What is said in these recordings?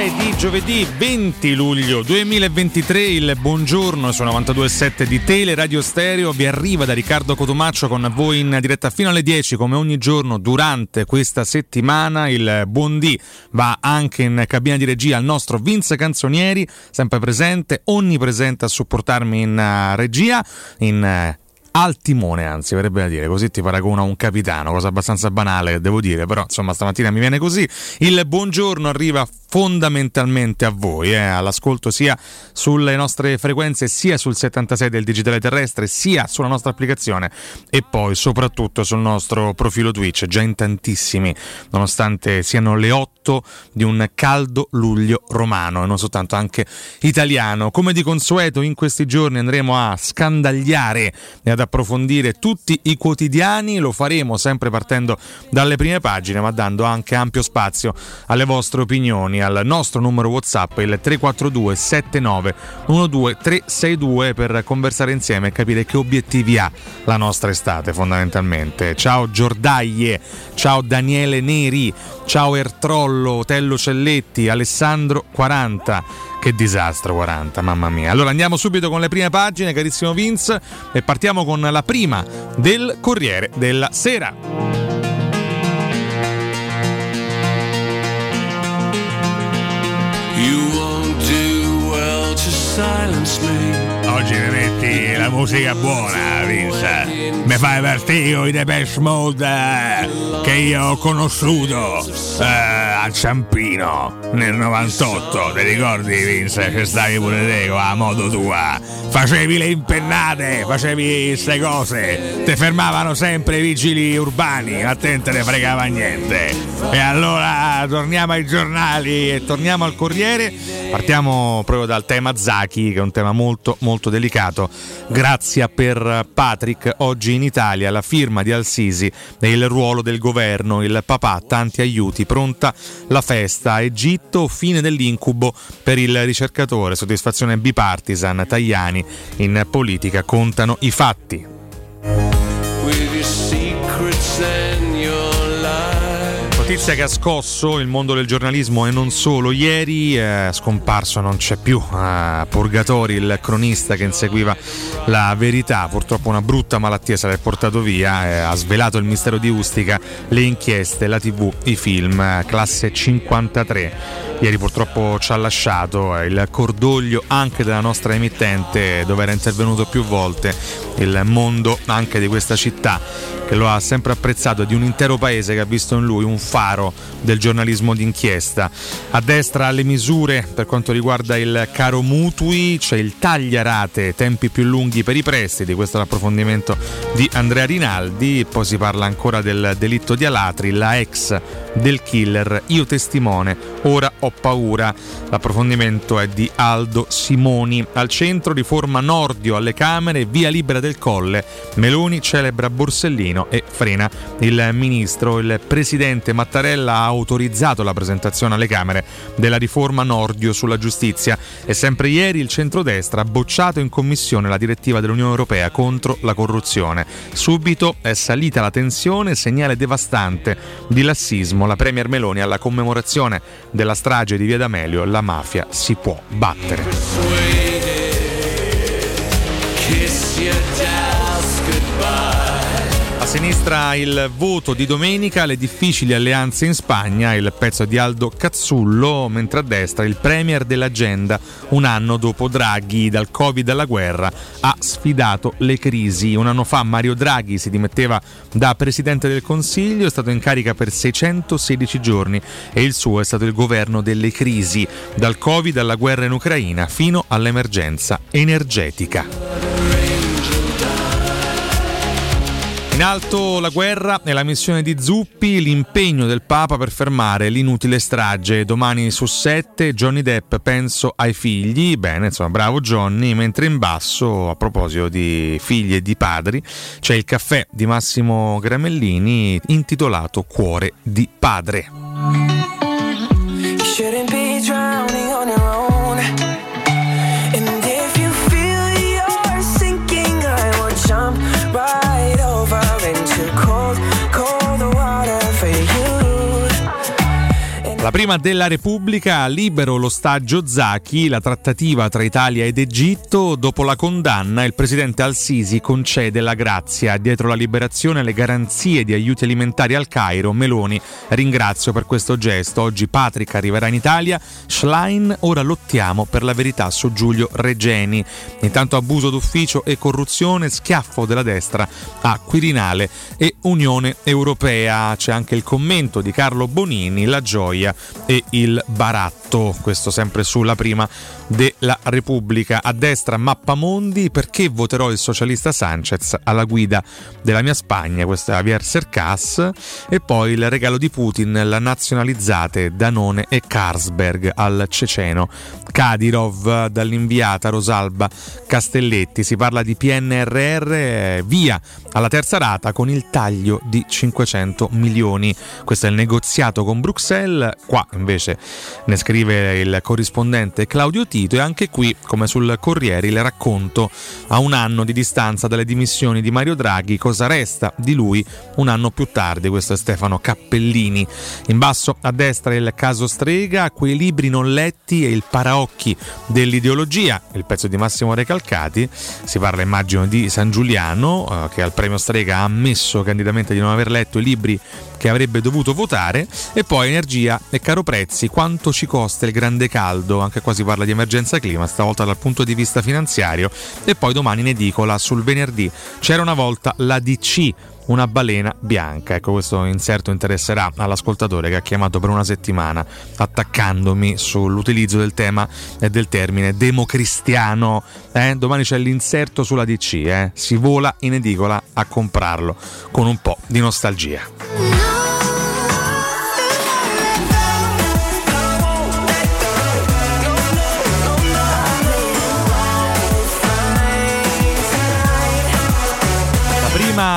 7.06 di giovedì 20 luglio 2023, il buongiorno su 92.7 di Tele Radio Stereo vi arriva da Riccardo Cotumaccio con voi in diretta fino alle 10 come ogni giorno durante questa settimana. Il buondì va anche in cabina di regia al nostro Vince Canzonieri, sempre presente, onnipresente a supportarmi in uh, regia, in uh, al timone, anzi, verrebbe da dire, così ti paragono a un capitano, cosa abbastanza banale, devo dire, però insomma stamattina mi viene così. Il buongiorno arriva fondamentalmente a voi, eh, all'ascolto sia sulle nostre frequenze, sia sul 76 del digitale terrestre, sia sulla nostra applicazione e poi soprattutto sul nostro profilo Twitch, già in tantissimi, nonostante siano le 8 di un caldo luglio romano e non soltanto anche italiano. Come di consueto in questi giorni andremo a scandagliare e ad approfondire tutti i quotidiani, lo faremo sempre partendo dalle prime pagine, ma dando anche ampio spazio alle vostre opinioni al nostro numero WhatsApp il 342 79 12362 per conversare insieme e capire che obiettivi ha la nostra estate fondamentalmente. Ciao Giordaie, ciao Daniele Neri, ciao Ertrollo, Tello Celletti, Alessandro 40. Che disastro 40, mamma mia. Allora andiamo subito con le prime pagine, carissimo Vince, e partiamo con la prima del Corriere della Sera. Oggi mi metti la musica buona, Vince. Mi fai partire i Depeche Mode che io ho conosciuto eh, a Ciampino nel 98. Ti ricordi, Vince? Che stavi pure te la moto tua. Facevi le impennate, facevi queste cose. Ti fermavano sempre i vigili urbani, a te ne fregava niente. E allora torniamo ai giornali e torniamo al Corriere. Partiamo proprio dal tema Zaki, che è un tema molto molto delicato. Grazia per Patrick, oggi in Italia la firma di Al-Sisi e il ruolo del governo, il papà, tanti aiuti, pronta la festa, Egitto, fine dell'incubo per il ricercatore, soddisfazione bipartisan, Tajani, in politica contano i fatti. Notizia che ha scosso il mondo del giornalismo e non solo. Ieri è scomparso, non c'è più a Purgatori, il cronista che inseguiva la verità. Purtroppo una brutta malattia se l'è portato via. Eh, ha svelato il mistero di Ustica, le inchieste, la TV, i film. Classe 53 ieri purtroppo ci ha lasciato eh, il cordoglio anche della nostra emittente dove era intervenuto più volte il mondo anche di questa città che lo ha sempre apprezzato, di un intero paese che ha visto in lui un faro del giornalismo d'inchiesta. A destra le misure per quanto riguarda il caro mutui, c'è il tagliarate, tempi più lunghi per i prestiti, questo è l'approfondimento di Andrea Rinaldi, poi si parla ancora del delitto di Alatri, la ex del killer, io testimone, ora ho paura. L'approfondimento è di Aldo Simoni. Al centro riforma Nordio alle Camere, via libera del Colle. Meloni celebra Borsellino e frena il ministro. Il presidente Mattarella ha autorizzato la presentazione alle Camere della riforma Nordio sulla giustizia e sempre ieri il centrodestra ha bocciato in commissione la direttiva dell'Unione Europea contro la corruzione. Subito è salita la tensione, segnale devastante di lassismo. La Premier Meloni alla commemorazione della strage di Via D'Amelio la mafia si può battere. Sinistra il voto di domenica, le difficili alleanze in Spagna, il pezzo di Aldo Cazzullo, mentre a destra il premier dell'agenda, un anno dopo Draghi, dal Covid alla guerra, ha sfidato le crisi. Un anno fa Mario Draghi si dimetteva da Presidente del Consiglio, è stato in carica per 616 giorni e il suo è stato il governo delle crisi, dal Covid alla guerra in Ucraina fino all'emergenza energetica. In alto la guerra e la missione di Zuppi, l'impegno del Papa per fermare l'inutile strage. Domani su sette, Johnny Depp, penso ai figli. Bene, insomma, bravo Johnny. Mentre in basso, a proposito di figli e di padri, c'è il caffè di Massimo Gramellini intitolato Cuore di padre. La prima della Repubblica, libero l'ostaggio Zaki, la trattativa tra Italia ed Egitto. Dopo la condanna, il presidente Al-Sisi concede la grazia. Dietro la liberazione le garanzie di aiuti alimentari al Cairo. Meloni, ringrazio per questo gesto. Oggi Patrick arriverà in Italia. Schlein, ora lottiamo per la verità su Giulio Regeni. Intanto abuso d'ufficio e corruzione, schiaffo della destra a Quirinale e Unione Europea. C'è anche il commento di Carlo Bonini, la gioia e il baratto, questo sempre sulla prima della Repubblica. A destra Mappamondi, perché voterò il socialista Sanchez alla guida della mia Spagna, questo è Javier Sercas, e poi il regalo di Putin, la nazionalizzate Danone e Carlsberg al Ceceno. Kadirov dall'inviata Rosalba Castelletti, si parla di PNRR, via alla terza rata con il taglio di 500 milioni. Questo è il negoziato con Bruxelles, qua invece ne scrive il corrispondente Claudio Tito e anche qui, come sul Corriere, il racconto a un anno di distanza dalle dimissioni di Mario Draghi, cosa resta di lui un anno più tardi, questo è Stefano Cappellini. In basso a destra il caso Strega, quei libri non letti e il paraocchi dell'ideologia, il pezzo di Massimo Recalcati, si parla immagino di San Giuliano eh, che al premio Strega ha ammesso candidamente di non aver letto i libri che avrebbe dovuto votare. E poi energia e caro prezzi, quanto ci costa il grande caldo, anche qua si parla di emergenza clima, stavolta dal punto di vista finanziario e poi domani in edicola sul venerdì c'era una volta la DC una balena bianca. Ecco, questo inserto interesserà all'ascoltatore che ha chiamato per una settimana attaccandomi sull'utilizzo del tema e del termine democristiano. Eh? Domani c'è l'inserto sulla DC, eh? si vola in edicola a comprarlo con un po' di nostalgia.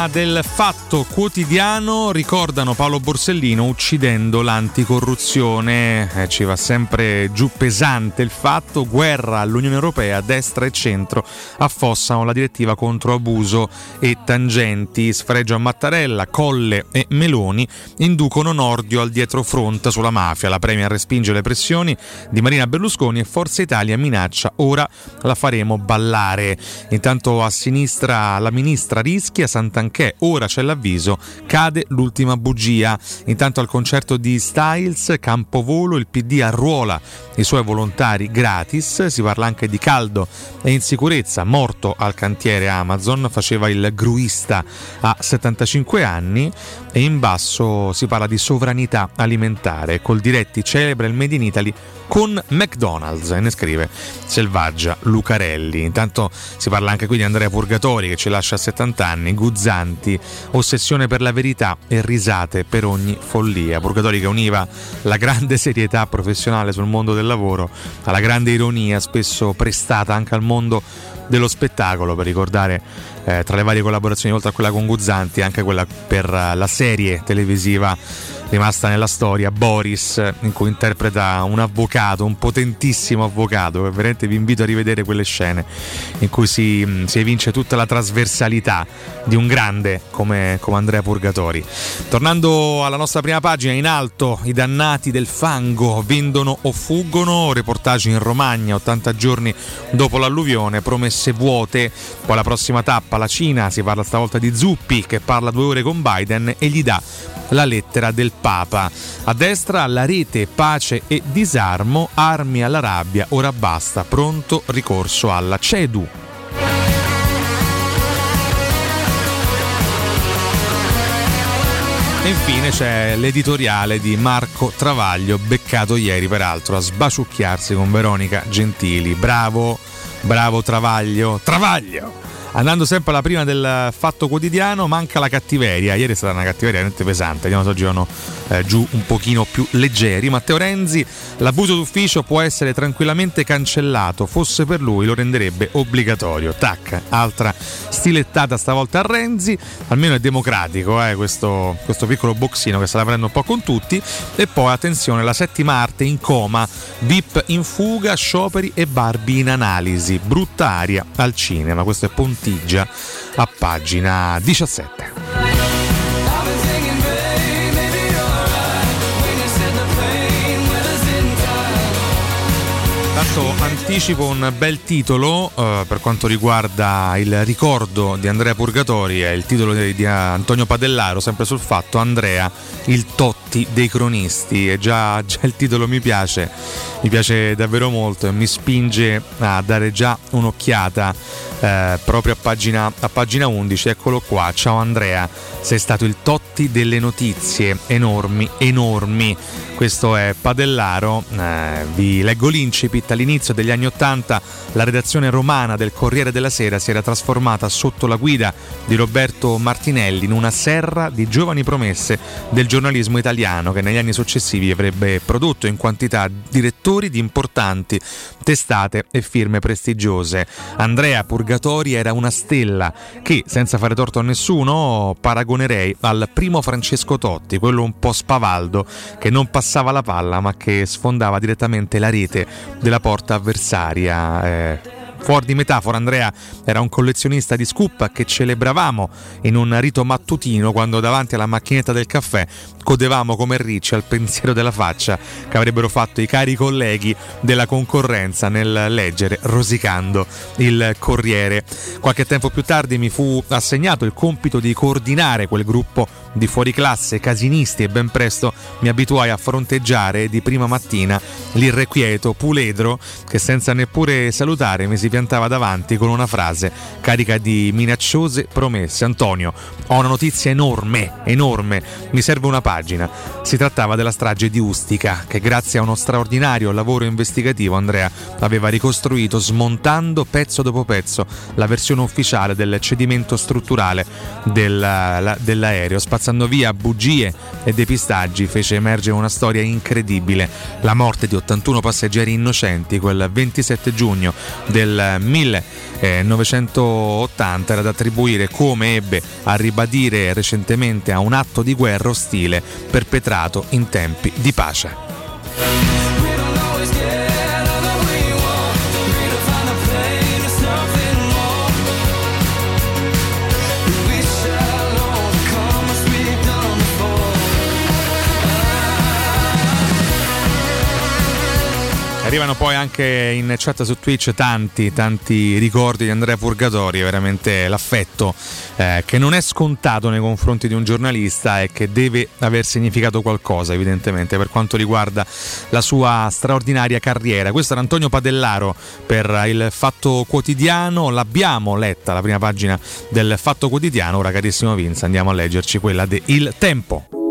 Del fatto quotidiano ricordano Paolo Borsellino uccidendo l'anticorruzione. Eh, ci va sempre giù pesante il fatto. Guerra all'Unione Europea, destra e centro affossano la direttiva contro abuso e tangenti. Sfregio a Mattarella, Colle e Meloni inducono Nordio al dietrofront sulla mafia. La Premier respinge le pressioni di Marina Berlusconi e Forza Italia minaccia ora la faremo ballare. Intanto a sinistra la ministra rischia San Santanchè, ora c'è l'avviso, cade l'ultima bugia. Intanto al concerto di Styles, Campovolo, il PD arruola i suoi volontari gratis, si parla anche di caldo e insicurezza, morto al cantiere Amazon, faceva il gruista a 75 anni e in basso si parla di sovranità alimentare, col diretti celebra il Made in Italy con McDonald's e ne scrive Selvaggia Lucarelli. Intanto si parla anche qui di Andrea Purgatori che ci lascia a 70 anni, Guzzanti, ossessione per la verità e risate per ogni follia. Purgatori che univa la grande serietà professionale sul mondo del lavoro alla grande ironia spesso prestata anche al mondo dello spettacolo per ricordare eh, tra le varie collaborazioni oltre a quella con Guzzanti anche quella per uh, la serie televisiva rimasta nella storia, Boris, in cui interpreta un avvocato, un potentissimo avvocato. Veramente vi invito a rivedere quelle scene in cui si, mm, si evince tutta la trasversalità di un grande come, come Andrea Purgatori. Tornando alla nostra prima pagina, in alto i dannati del fango vendono o fuggono, reportage in Romagna, 80 giorni dopo l'alluvione, promesse vuote, poi la prossima tappa, la Cina, si parla stavolta di Zuppi che parla due ore con Biden e gli dà la lettera del Papa. A destra la rete pace e disarmo, armi alla rabbia, ora basta, pronto ricorso alla CEDU. E infine c'è l'editoriale di Marco Travaglio, beccato ieri peraltro a sbaciucchiarsi con Veronica Gentili. Bravo, bravo Travaglio, Travaglio! Andando sempre alla prima del fatto quotidiano, manca la cattiveria. Ieri è stata una cattiveria veramente pesante. Andiamo oggi vanno eh, giù un pochino più leggeri. Matteo Renzi, l'abuso d'ufficio può essere tranquillamente cancellato. Fosse per lui lo renderebbe obbligatorio. Tac, altra stilettata stavolta a Renzi. Almeno è democratico eh, questo, questo piccolo boxino che sta la prende un po' con tutti. E poi attenzione, la settima arte in coma, VIP in fuga, scioperi e Barbie in analisi. Brutta aria al cinema. Questo è Ponte Antigia a pagina 17. Intanto anticipo un bel titolo uh, per quanto riguarda il ricordo di Andrea Purgatori, è il titolo di, di, Antonio Padellaro, sempre sul fatto Andrea, il Totti dei cronisti. E già, già il titolo mi piace, mi piace davvero molto e mi spinge a dare già un'occhiata eh, proprio a pagina, a pagina 11. Eccolo qua, ciao Andrea, sei stato il Totti delle notizie, enormi, enormi. Questo è Padellaro, eh, vi leggo l'incipit. All'inizio degli anni Ottanta la redazione romana del Corriere della Sera si era trasformata sotto la guida di Roberto Martinelli in una serra di giovani promesse del giornalismo italiano che negli anni successivi avrebbe prodotto in quantità direttori di importanti testate e firme prestigiose. Andrea Purgatori era una stella che, senza fare torto a nessuno, paragonerei al primo Francesco Totti, quello un po' spavaldo che non passava la palla ma che sfondava direttamente la rete della porta avversaria. Eh, Fuori di metafora, Andrea era un collezionista di scoop che celebravamo in un rito mattutino quando davanti alla macchinetta del caffè godevamo come ricci al pensiero della faccia che avrebbero fatto i cari colleghi della concorrenza nel leggere rosicando il Corriere. Qualche tempo più tardi mi fu assegnato il compito di coordinare quel gruppo di fuoriclasse casinisti e ben presto mi abituai a fronteggiare di prima mattina l'irrequieto puledro che senza neppure salutare mi si piantava davanti con una frase carica di minacciose promesse. Antonio, ho una notizia enorme, enorme, mi serve una pagina. Si trattava della strage di Ustica, che grazie a uno straordinario lavoro investigativo Andrea aveva ricostruito smontando pezzo dopo pezzo la versione ufficiale del cedimento strutturale del, dell'aereo, spazzando via bugie e depistaggi, fece emergere una storia incredibile, la morte di 81 passeggeri innocenti quel 27 giugno del 1980 era da attribuire come ebbe a ribadire recentemente a un atto di guerra ostile perpetrato in tempi di pace. Arrivano poi anche in chat su Twitch tanti, tanti ricordi di Andrea Purgatori, veramente l'affetto eh, che non è scontato nei confronti di un giornalista e che deve aver significato qualcosa evidentemente per quanto riguarda la sua straordinaria carriera. Questo era Antonio Padellaro per il Fatto Quotidiano, l'abbiamo letta la prima pagina del Fatto Quotidiano, ora carissimo Vince andiamo a leggerci quella di Il Tempo.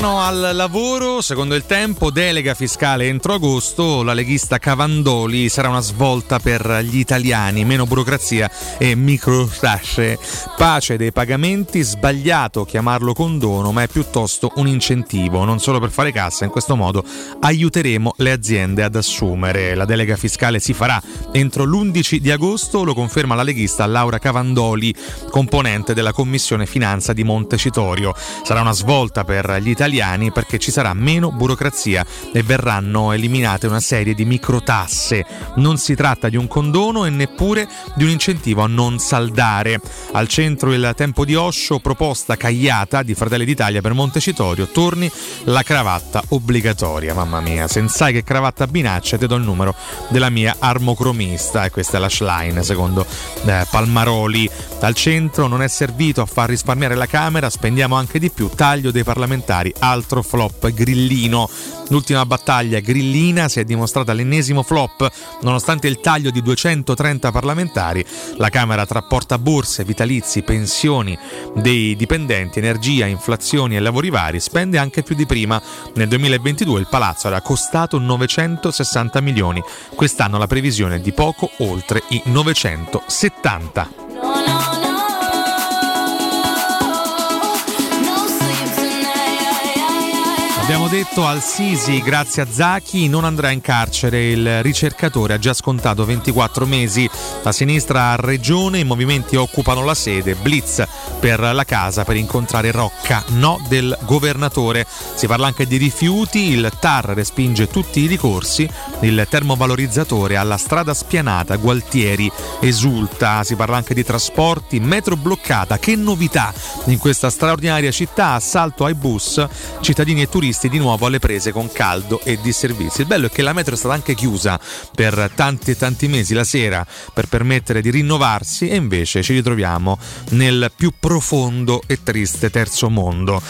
No. Al lavoro, secondo il tempo, delega fiscale entro agosto, la leghista Cavandoli sarà una svolta per gli italiani, meno burocrazia e microtasce, pace dei pagamenti, sbagliato chiamarlo condono, ma è piuttosto un incentivo, non solo per fare cassa, in questo modo aiuteremo le aziende ad assumere. La delega fiscale si farà entro l'11 di agosto, lo conferma la leghista Laura Cavandoli, componente della Commissione Finanza di Montecitorio. Sarà una svolta per gli italiani italiani perché ci sarà meno burocrazia e verranno eliminate una serie di microtasse. Non si tratta di un condono e neppure di un incentivo a non saldare. Al centro il tempo di Osho, proposta cagliata di Fratelli d'Italia per Montecitorio, torni la cravatta obbligatoria. Mamma mia, se sai che cravatta binaccia, ti do il numero della mia armocromista e questa è la Schlein secondo eh, Palmaroli. Al centro non è servito a far risparmiare la Camera, spendiamo anche di più, taglio dei parlamentari, altro altro flop grillino. L'ultima battaglia grillina si è dimostrata l'ennesimo flop, nonostante il taglio di 230 parlamentari. La Camera tra portaborse, vitalizi, pensioni dei dipendenti, energia, inflazioni e lavori vari spende anche più di prima. Nel 2022 il palazzo era costato 960 milioni, quest'anno la previsione è di poco oltre i 970. L'abbiamo detto, al Sisi, grazie a Zachi, non andrà in carcere. Il ricercatore ha già scontato 24 mesi. La sinistra a Regione, i movimenti occupano la sede. Blitz per la casa per incontrare Rocca, no del governatore. Si parla anche di rifiuti, il TAR respinge tutti i ricorsi. Il termovalorizzatore alla strada spianata, Gualtieri esulta. Si parla anche di trasporti, metro bloccata. Che novità in questa straordinaria città, assalto ai bus cittadini e turisti di nuovo alle prese con caldo e disservizi. Il bello è che la metro è stata anche chiusa per tanti e tanti mesi la sera per permettere di rinnovarsi e invece ci ritroviamo nel più profondo e triste terzo mondo.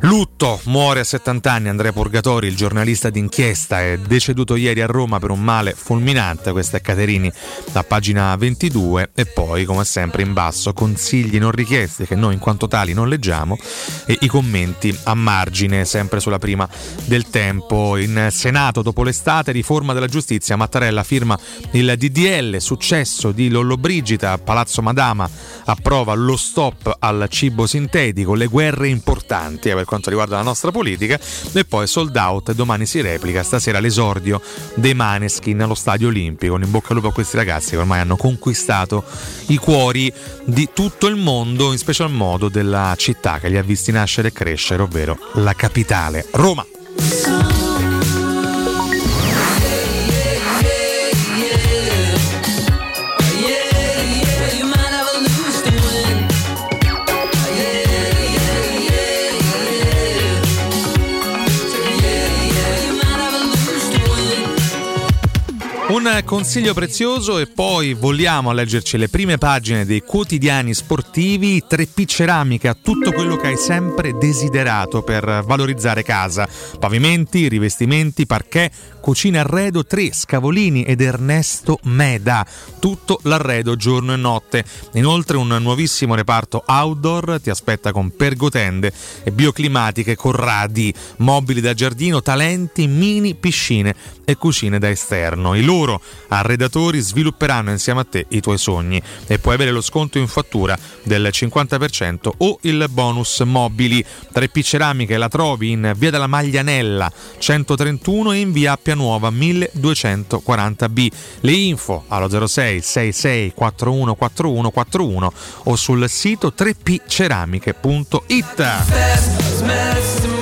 Lutto, muore a 70 anni Andrea Purgatori, il giornalista d'inchiesta, è deceduto ieri a Roma per un male fulminante, questa è Caterini da pagina 22 e poi come sempre in basso consigli non richiesti che noi in quanto tali non leggiamo e i commenti a margine sempre sulla prima del tempo. In Senato dopo l'estate riforma della giustizia, Mattarella firma il DDL, successo di Lollobrigida, Palazzo Madama approva lo stop al cibo sintetico, le guerre importanti eh, per quanto riguarda la nostra politica e poi sold out, domani si replica, stasera l'esordio dei Maneskin allo Stadio Olimpico. In bocca al lupo a questi ragazzi che ormai hanno conquistato i cuori di tutto il mondo, in special modo della città che li ha visti nascere e crescere, ovvero la capitale, Roma. Un consiglio prezioso e poi vogliamo leggerci le prime pagine dei quotidiani sportivi 3P Ceramica, tutto quello che hai sempre desiderato per valorizzare casa. Pavimenti, rivestimenti, parquet, cucina arredo 3 Scavolini ed Ernesto Meda. Tutto l'arredo giorno e notte. Inoltre un nuovissimo reparto outdoor ti aspetta con pergotende e bioclimatiche Corradi, mobili da giardino, talenti, mini piscine e cucine da esterno. I loro arredatori svilupperanno insieme a te i tuoi sogni e puoi avere lo sconto in fattura del 50% o il bonus mobili. 3P Ceramiche la trovi in via della Maglianella 131 e in via Appia Nuova 1240B. Le info allo 06 66 41 41 41 o sul sito 3pceramiche.it.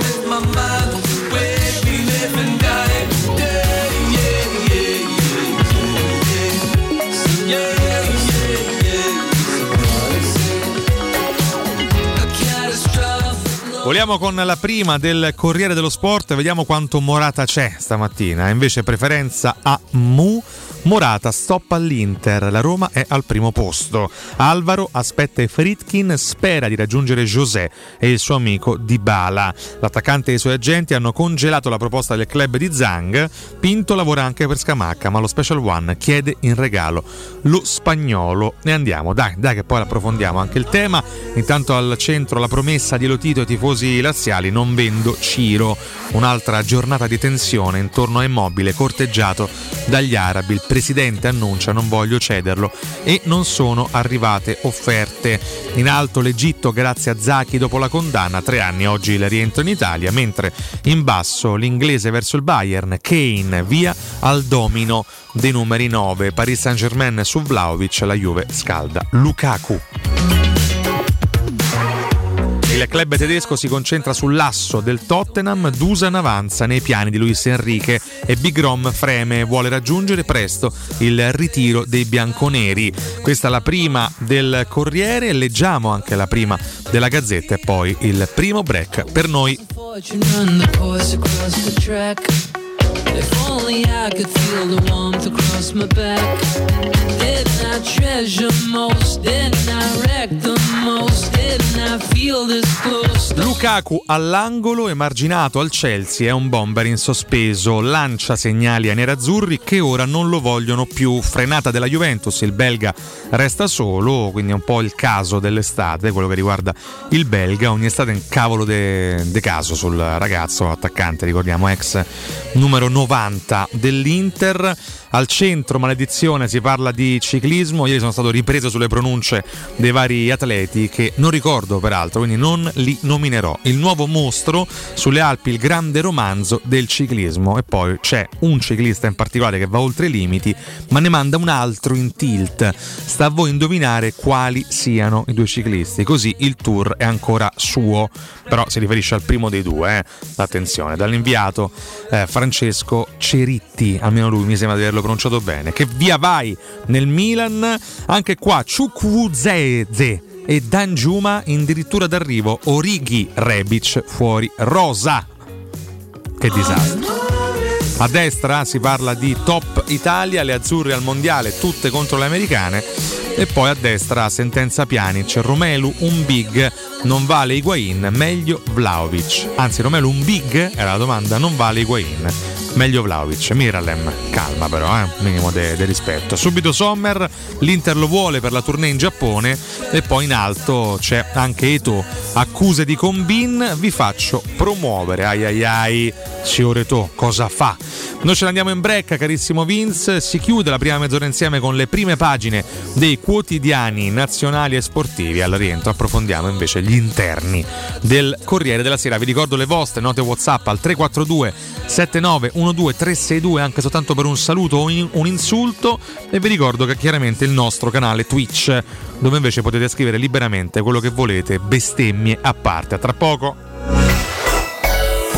Voliamo con la prima del Corriere dello Sport, vediamo quanto Morata c'è stamattina. Invece preferenza a Mu Morata stop all'Inter, la Roma è al primo posto. Alvaro aspetta i Fritkin, spera di raggiungere José e il suo amico Dybala. L'attaccante e i suoi agenti hanno congelato la proposta del club di Zang. Pinto lavora anche per Scamacca, ma lo Special One chiede in regalo lo spagnolo. Ne andiamo, dai, dai che poi approfondiamo anche il tema. Intanto al centro la promessa di Lotito ai tifosi laziali, non vendo Ciro. Un'altra giornata di tensione intorno a Immobile corteggiato dagli arabi. Il presidente annuncia non voglio cederlo e non sono arrivate offerte. In alto l'Egitto grazie a Zachi dopo la condanna, tre anni oggi il rientro in Italia, mentre in basso l'inglese verso il Bayern, Kane via al domino dei numeri 9, Paris Saint Germain su Vlaovic, la Juve scalda Lukaku. Il club tedesco si concentra sull'asso del Tottenham, Dusan avanza nei piani di Luis Enrique e Big Rom freme, vuole raggiungere presto il ritiro dei bianconeri. Questa è la prima del Corriere, leggiamo anche la prima della Gazzetta e poi il primo break per noi. If only I could feel the warmth across my back. Didn't I treasure most? Didn't I wreck the most? Didn't I feel this close? Lukaku all'angolo, emarginato al Chelsea, è un bomber in sospeso, lancia segnali ai nerazzurri che ora non lo vogliono più. Frenata della Juventus, il belga resta solo, quindi è un po' il caso dell'estate, quello che riguarda il belga. Ogni estate è un cavolo de, de caso sul ragazzo attaccante, ricordiamo ex numero 90 dell'Inter al centro, maledizione, si parla di ciclismo. Ieri sono stato ripreso sulle pronunce dei vari atleti che non ricordo peraltro, quindi non li nominerò. Il nuovo mostro sulle Alpi, il grande romanzo del ciclismo. E poi c'è un ciclista in particolare che va oltre i limiti, ma ne manda un altro in tilt. Sta a voi indovinare quali siano i due ciclisti. Così il tour è ancora suo, però si riferisce al primo dei due. Eh. Attenzione, dall'inviato eh, Francesco Ceritti, almeno lui mi sembra di averlo pronunciato bene. Che via vai nel Milan, anche qua Ciukwuzeze e Danjuma addirittura d'arrivo, Orighi Rebic fuori Rosa. Che disastro. A destra si parla di top Italia, le azzurre al mondiale, tutte contro le americane. E poi a destra sentenza Pjanic, Romelu un big, non vale Higuain, meglio Vlaovic. Anzi Romelu un big, era la domanda, non vale Higuain meglio Vlaovic. Miralem, calma però, eh? minimo di rispetto. Subito Sommer, l'Inter lo vuole per la tournée in Giappone e poi in alto c'è anche Eto. Accuse di combin, vi faccio promuovere. Ai ai ai, Cioreto, cosa fa? Noi ce ne andiamo in break, carissimo Vince. Si chiude la prima mezz'ora insieme con le prime pagine dei quotidiani nazionali e sportivi. Al rientro approfondiamo invece gli interni del Corriere della Sera. Vi ricordo le vostre note WhatsApp al 342 79 362 anche soltanto per un saluto o un insulto. E vi ricordo che chiaramente il nostro canale Twitch, dove invece potete scrivere liberamente quello che volete, bestemmie a parte. A tra poco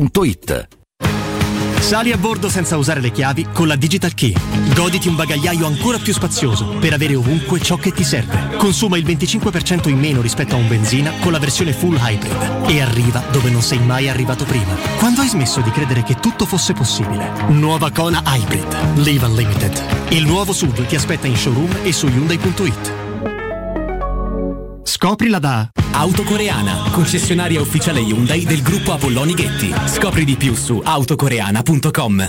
www.digitalkey.it Sali a bordo senza usare le chiavi con la Digital Key. Goditi un bagagliaio ancora più spazioso per avere ovunque ciò che ti serve. Consuma il 25% in meno rispetto a un benzina con la versione full hybrid e arriva dove non sei mai arrivato prima. Quando hai smesso di credere che tutto fosse possibile? Nuova Kona Hybrid. Live Unlimited. Il nuovo SUV ti aspetta in showroom e su Hyundai.it. Scoprila da Autocoreana, concessionaria ufficiale Hyundai del gruppo Apolloni Ghetti. Scopri di più su autocoreana.com.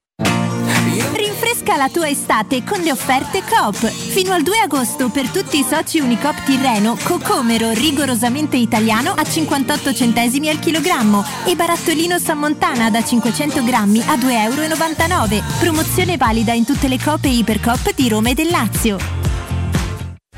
Rinfresca la tua estate con le offerte Coop. Fino al 2 agosto per tutti i soci Unicoop Tirreno, cocomero rigorosamente italiano a 58 centesimi al chilogrammo e barattolino Sammontana da 500 grammi a 2,99 euro. Promozione valida in tutte le Coop e Ipercoop di Roma e del Lazio.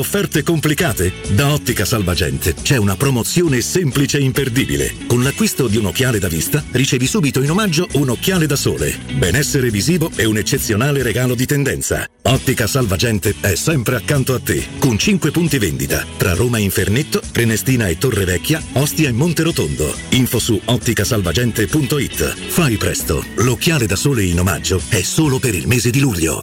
offerte complicate? Da Ottica Salvagente c'è una promozione semplice e imperdibile. Con l'acquisto di un occhiale da vista ricevi subito in omaggio un occhiale da sole. Benessere visivo e un eccezionale regalo di tendenza. Ottica Salvagente è sempre accanto a te, con 5 punti vendita tra Roma e Infernetto, Prenestina e Torre Vecchia, Ostia e Monterotondo. Info su otticasalvagente.it. Fai presto, l'occhiale da sole in omaggio è solo per il mese di luglio.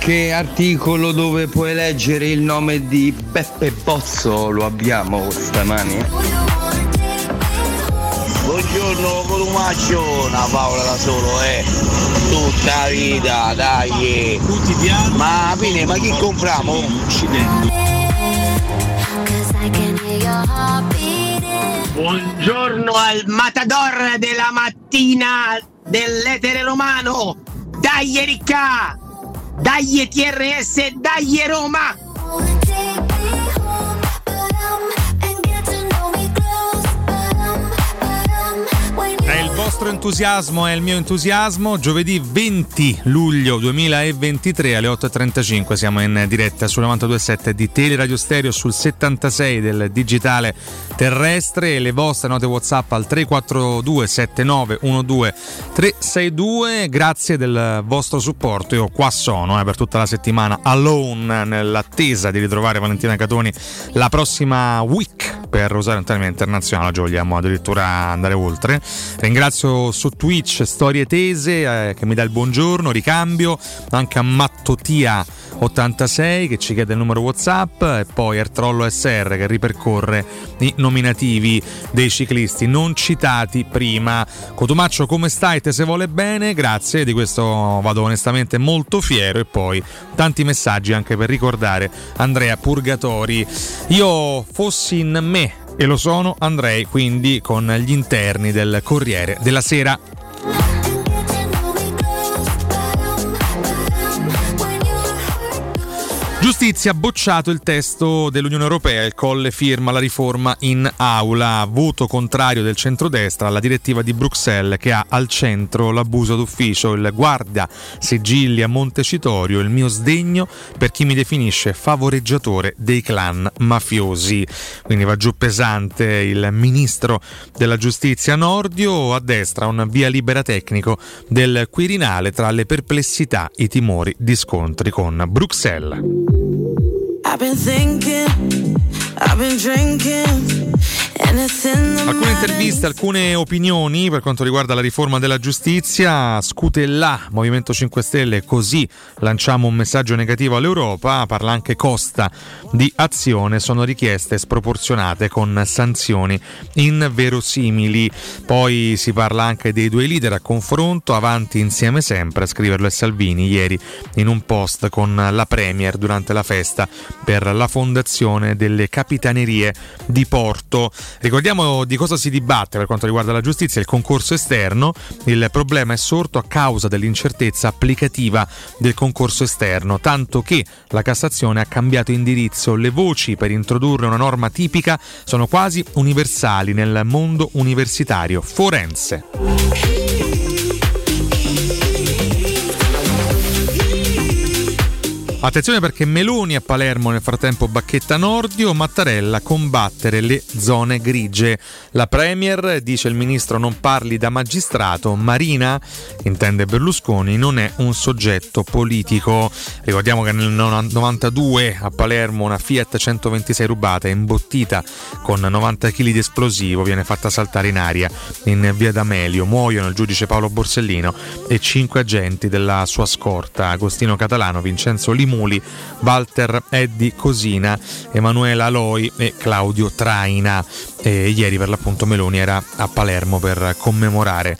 qualche articolo dove puoi leggere il nome di Beppe Bozzo lo abbiamo stamani? Buongiorno Columaccio, una Paola da solo, eh. Tutta la vita, dai. Ma alla fine, ma chi compriamo? Buongiorno al matador della mattina dell'etere romano. Dai Ricca! Dai TRS, dai Roma! È il vostro entusiasmo è il mio entusiasmo. Giovedì 20 luglio 2023 alle 8.35 siamo in diretta sul 92.7 di Teleradio Stereo sul 76 del digitale terrestre e le vostre note WhatsApp al 342 7912 362. Grazie del vostro supporto. Io qua sono eh, per tutta la settimana alone nell'attesa di ritrovare Valentina Catoni la prossima week per usare un termine internazionale. Oggi vogliamo addirittura andare oltre. Ringrazio su Twitch Storie Tese eh, che mi dà il buongiorno, ricambio, anche a Mattotia 86 che ci chiede il numero WhatsApp e poi Ertrollo SR che ripercorre i nominativi dei ciclisti non citati prima. Cotumaccio come stai? Te se vuole bene? Grazie, di questo vado onestamente molto fiero e poi tanti messaggi anche per ricordare Andrea Purgatori. Io fossi in me e lo sono andrei quindi con gli interni del Corriere della Sera. Giustizia ha bocciato il testo dell'Unione Europea, il Colle firma la riforma in aula, voto contrario del centrodestra alla direttiva di Bruxelles che ha al centro l'abuso d'ufficio, il guardia sigilli a Montecitorio, il mio sdegno per chi mi definisce favoreggiatore dei clan mafiosi. Quindi va giù pesante il ministro della giustizia Nordio, a destra un via libera tecnico del Quirinale tra le perplessità, i timori di scontri con Bruxelles. I've been thinking, I've been drinking, Alcune interviste, alcune opinioni per quanto riguarda la riforma della giustizia. Scutellà, Movimento 5 Stelle, così lanciamo un messaggio negativo all'Europa. Parla anche Costa di azione, sono richieste sproporzionate con sanzioni inverosimili. Poi si parla anche dei due leader a confronto, avanti insieme sempre, a scriverlo è Salvini ieri in un post con la Premier durante la festa per la fondazione delle capitanerie di Porto. Ricordiamo di cosa si dibatte per quanto riguarda la giustizia, il concorso esterno. Il problema è sorto a causa dell'incertezza applicativa del concorso esterno, tanto che la Cassazione ha cambiato indirizzo. Le voci per introdurre una norma tipica sono quasi universali nel mondo universitario forense. Attenzione perché Meloni a Palermo nel frattempo bacchetta Nordio, Mattarella combattere le zone grigie. La Premier, dice il ministro, non parli da magistrato, Marina, intende Berlusconi, non è un soggetto politico. Ricordiamo che nel 92 a Palermo una Fiat 126 rubata imbottita con 90 kg di esplosivo, viene fatta saltare in aria in via D'Amelio. Muoiono il giudice Paolo Borsellino e cinque agenti della sua scorta, Agostino Catalano, Vincenzo Limoni, Walter Eddi Cosina, Emanuela Aloi e Claudio Traina. E ieri per l'appunto Meloni era a Palermo per commemorare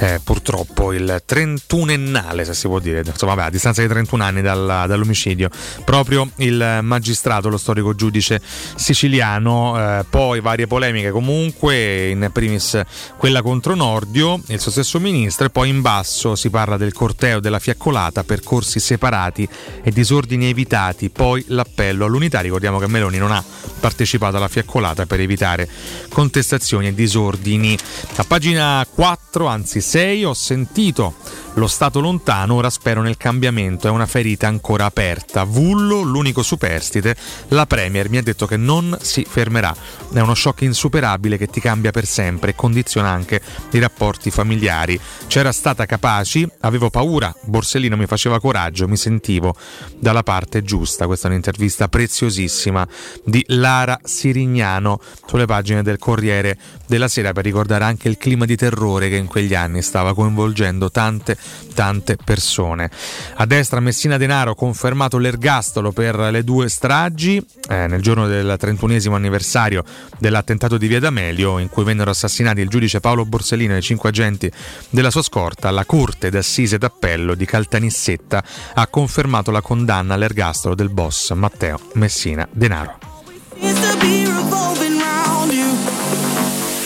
eh, purtroppo il 31ennale, se si può dire, insomma vabbè, a distanza di 31 anni dal, dall'omicidio, proprio il magistrato, lo storico giudice siciliano, eh, poi varie polemiche. Comunque, in primis quella contro Nordio, il suo stesso ministro, e poi in basso si parla del corteo della fiaccolata, percorsi separati e disordini evitati, poi l'appello all'unità, ricordiamo che Meloni non ha partecipato alla fiaccolata per evitare contestazioni e disordini. A pagina 4, anzi 6, ho sentito lo Stato lontano, ora spero nel cambiamento, è una ferita ancora aperta. Vullo, l'unico superstite, la Premier mi ha detto che non si fermerà. È uno shock insuperabile che ti cambia per sempre e condiziona anche i rapporti familiari. C'era stata capaci, avevo paura, Borsellino mi faceva coraggio, mi sentivo dalla parte giusta. Questa è un'intervista preziosissima di Lara Sirignano sulle pagine del Corriere della Sera per ricordare anche il clima di terrore che in quegli anni stava coinvolgendo tante tante persone. A destra Messina Denaro confermato l'ergastolo per le due stragi eh, nel giorno del 31 anniversario dell'attentato di Via D'Amelio in cui vennero assassinati il giudice Paolo Borsellino e i cinque agenti della sua scorta. La Corte d'Assise d'Appello di Caltanissetta ha confermato la condanna all'ergastolo del boss Matteo Messina Denaro.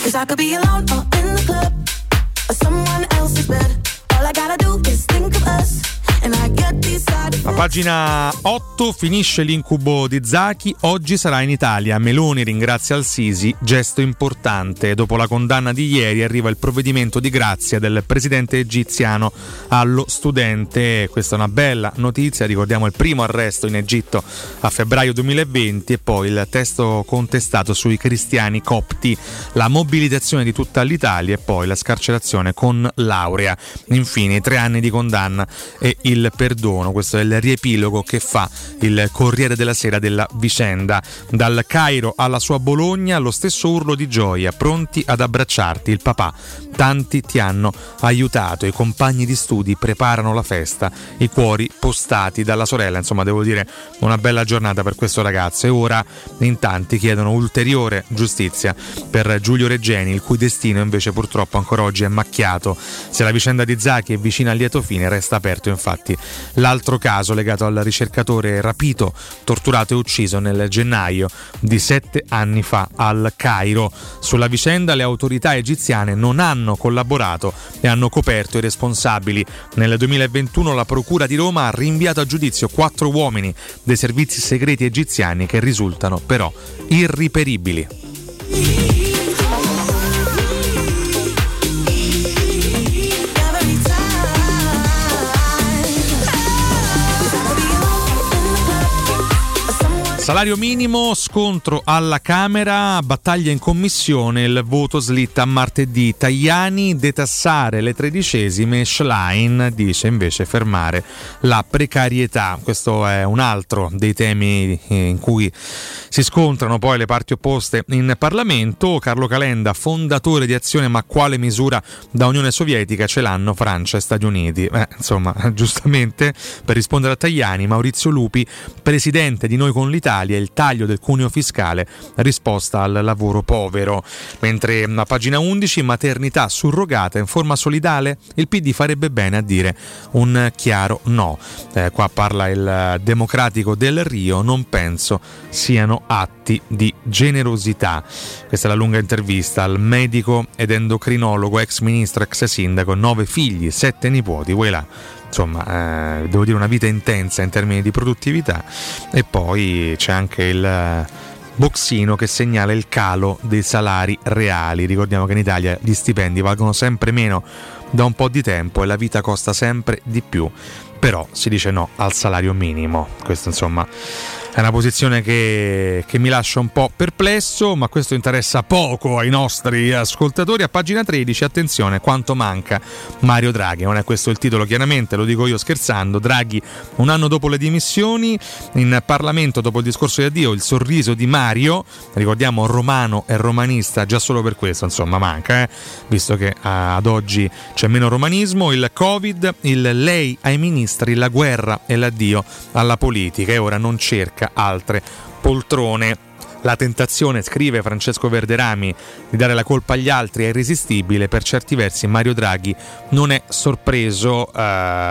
'Cause I could be alone or in the club or someone else's bed. All I gotta do is think of us, And I get these side A pagina 8 finisce l'incubo di Zaki, oggi sarà in Italia. Meloni ringrazia Al-Sisi, gesto importante. Dopo la condanna di ieri arriva il provvedimento di grazia del presidente egiziano allo studente. Questa è una bella notizia, ricordiamo il primo arresto in Egitto a febbraio 2020 e poi il testo contestato sui cristiani copti, la mobilitazione di tutta l'Italia e poi la scarcerazione con laurea. Infine i tre anni di condanna e il perdono. Questo è il riepilogo che fa il Corriere della Sera della vicenda. Dal Cairo alla sua Bologna, lo stesso urlo di gioia, pronti ad abbracciarti. Il papà, tanti ti hanno aiutato, i compagni di studi preparano la festa, i cuori postati dalla sorella. Insomma, devo dire una bella giornata per questo ragazzo. E ora in tanti chiedono ulteriore giustizia per Giulio Reggeni, il cui destino invece purtroppo ancora oggi è macchiato. Se la vicenda di Zacchi è vicina al lieto fine, resta aperto infatti l'altro caso legato al ricercatore rapito, torturato e ucciso nel gennaio di sette anni fa al Cairo. Sulla vicenda le autorità egiziane non hanno collaborato e hanno coperto i responsabili. Nel 2021 la Procura di Roma ha rinviato a giudizio quattro uomini dei servizi segreti egiziani che risultano però irriperibili. Salario minimo, scontro alla Camera, battaglia in commissione, il voto slitta martedì. Tajani detassare le tredicesime, Schlein dice invece fermare la precarietà. Questo è un altro dei temi in cui si scontrano poi le parti opposte in Parlamento. Carlo Calenda, fondatore di Azione, ma quale misura da Unione Sovietica ce l'hanno Francia e Stati Uniti? Eh, insomma, giustamente per rispondere a Tajani, Maurizio Lupi, presidente di Noi con l'Italia, il taglio del cuneo fiscale, risposta al lavoro povero. Mentre a pagina 11, maternità surrogata in forma solidale, il PD farebbe bene a dire un chiaro no. Eh, qua parla il democratico del Rio, non penso siano atti di generosità. Questa è la lunga intervista al medico ed endocrinologo, ex ministro, ex sindaco, nove figli, sette nipoti, vuoi là insomma, eh, devo dire una vita intensa in termini di produttività e poi c'è anche il boxino che segnala il calo dei salari reali. Ricordiamo che in Italia gli stipendi valgono sempre meno da un po' di tempo e la vita costa sempre di più. Però si dice no al salario minimo. Questo insomma è una posizione che, che, mi lascia un po' perplesso, ma questo interessa poco ai nostri ascoltatori. A pagina 13, attenzione, quanto manca Mario Draghi. Non è questo il titolo, chiaramente, lo dico io scherzando. Draghi, un anno dopo le dimissioni, in Parlamento, dopo il discorso di addio, il sorriso di Mario, ricordiamo romano e romanista, già solo per questo, insomma, manca, eh? visto che ad oggi c'è meno romanismo, il Covid, il lei ai ministri, la guerra e l'addio alla politica e ora non cerca altre poltrone. La tentazione, scrive Francesco Verderami, di dare la colpa agli altri è irresistibile. Per certi versi Mario Draghi non è sorpreso, eh,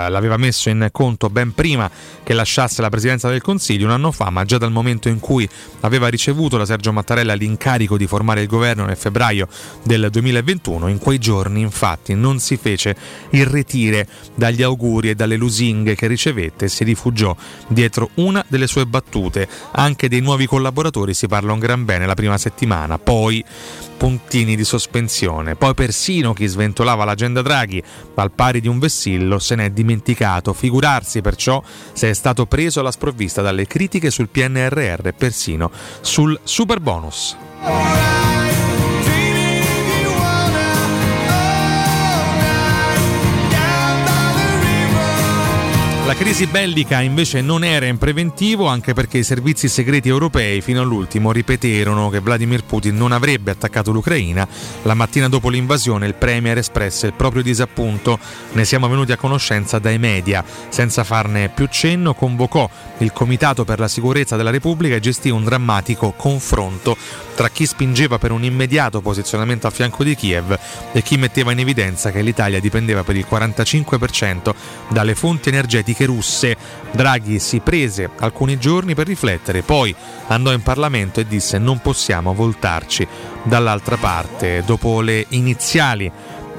l'aveva messo in conto ben prima che lasciasse la presidenza del Consiglio un anno fa, ma già dal momento in cui aveva ricevuto da Sergio Mattarella l'incarico di formare il governo nel febbraio del 2021, in quei giorni infatti non si fece irretire dagli auguri e dalle lusinghe che ricevette e si rifugiò dietro una delle sue battute. Anche dei nuovi collaboratori si parla un gran bene la prima settimana, poi puntini di sospensione. Poi persino chi sventolava l'agenda Draghi al pari di un vessillo se n'è dimenticato. Figurarsi perciò se è stato preso alla sprovvista dalle critiche sul PNRR persino sul super bonus. La crisi bellica invece non era in preventivo anche perché i servizi segreti europei fino all'ultimo ripeterono che Vladimir Putin non avrebbe attaccato l'Ucraina. La mattina dopo l'invasione il Premier espresse il proprio disappunto, ne siamo venuti a conoscenza dai media. Senza farne più cenno convocò il Comitato per la sicurezza della Repubblica e gestì un drammatico confronto tra chi spingeva per un immediato posizionamento a fianco di Kiev e chi metteva in evidenza che l'Italia dipendeva per il 45% dalle fonti energetiche russe. Draghi si prese alcuni giorni per riflettere, poi andò in Parlamento e disse non possiamo voltarci dall'altra parte. Dopo le iniziali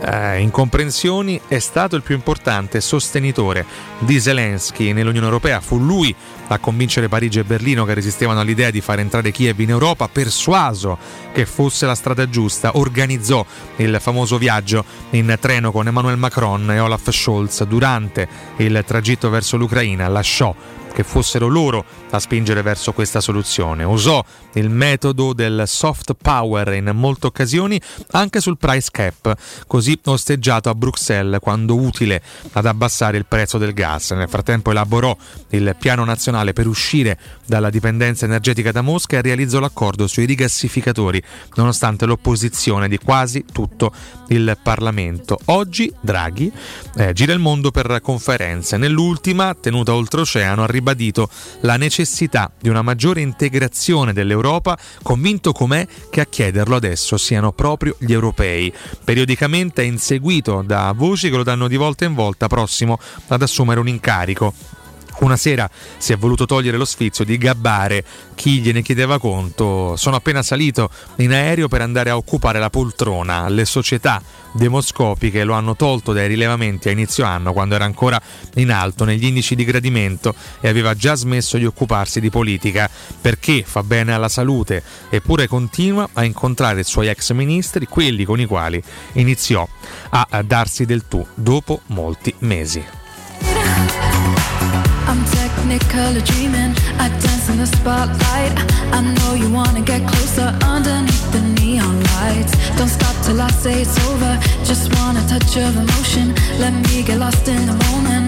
eh, incomprensioni, è stato il più importante sostenitore di Zelensky nell'Unione Europea. Fu lui a convincere Parigi e Berlino che resistevano all'idea di far entrare Kiev in Europa, persuaso che fosse la strada giusta, organizzò il famoso viaggio in treno con Emmanuel Macron e Olaf Scholz durante il tragitto verso l'Ucraina, lasciò che fossero loro a spingere verso questa soluzione. Usò il metodo del soft power in molte occasioni anche sul price cap, così osteggiato a Bruxelles quando utile ad abbassare il prezzo del gas. Nel frattempo elaborò il piano nazionale per uscire dalla dipendenza energetica da Mosca e realizzò l'accordo sui rigassificatori, nonostante l'opposizione di quasi tutto il Parlamento. Oggi Draghi eh, gira il mondo per conferenze. Nell'ultima, tenuta oltreoceano, ha ribadito la necessità di una maggiore integrazione dell'Europa, convinto com'è che a chiederlo adesso siano proprio gli europei. Periodicamente è inseguito da voci che lo danno di volta in volta prossimo ad assumere un incarico. Una sera si è voluto togliere lo sfizio di gabbare chi gliene chiedeva conto. Sono appena salito in aereo per andare a occupare la poltrona. Le società demoscopiche lo hanno tolto dai rilevamenti a inizio anno quando era ancora in alto negli indici di gradimento e aveva già smesso di occuparsi di politica perché fa bene alla salute eppure continua a incontrare i suoi ex ministri, quelli con i quali iniziò a darsi del tu dopo molti mesi. Technicolor dreaming. I dance in the spotlight. I know you wanna get closer underneath the neon lights. Don't stop till I say it's over. Just want a touch of emotion. Let me get lost in the moment.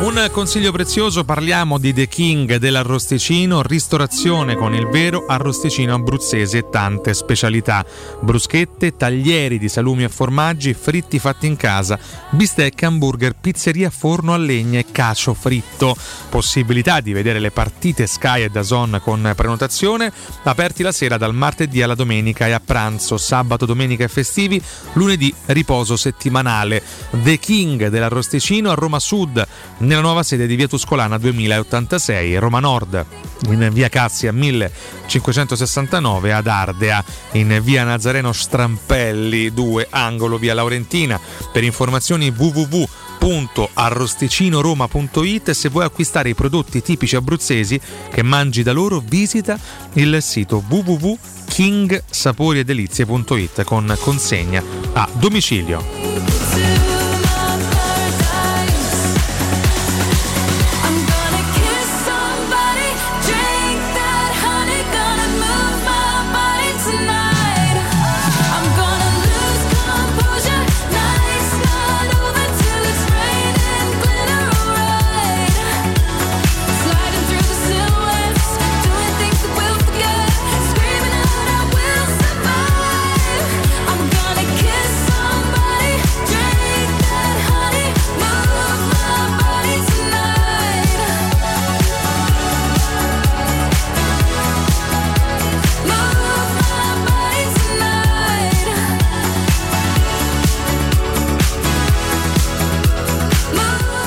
Un consiglio prezioso, parliamo di The King dell'arrosticino, ristorazione con il vero arrosticino abruzzese e tante specialità, bruschette, taglieri di salumi e formaggi, fritti fatti in casa, bistecche, hamburger, pizzeria, forno a legna e cacio fritto. Possibilità di vedere le partite Sky e Dazon con prenotazione, aperti la sera dal martedì alla domenica e a pranzo, sabato, domenica e festivi, lunedì riposo settimanale. The King dell'arrosticino a Roma Sud, nella nuova sede di Via Tuscolana 2086, Roma Nord, in Via Cassia 1569 ad Ardea, in Via Nazareno Strampelli 2, angolo Via Laurentina. Per informazioni www.arrosticinoroma.it e se vuoi acquistare i prodotti tipici abruzzesi che mangi da loro visita il sito www.kingsaporiedelizie.it con consegna a domicilio.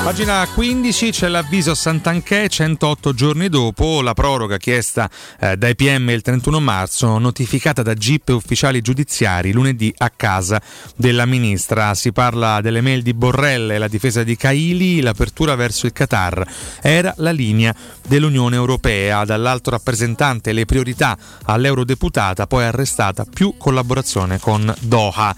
Pagina 15 c'è l'avviso Sant'Anché 108 giorni dopo la proroga chiesta eh, dai PM il 31 marzo notificata da GIP e ufficiali giudiziari lunedì a casa della ministra. Si parla delle mail di Borrell e la difesa di Caili, l'apertura verso il Qatar. Era la linea dell'Unione Europea, dall'alto rappresentante le priorità all'eurodeputata, poi arrestata più collaborazione con Doha.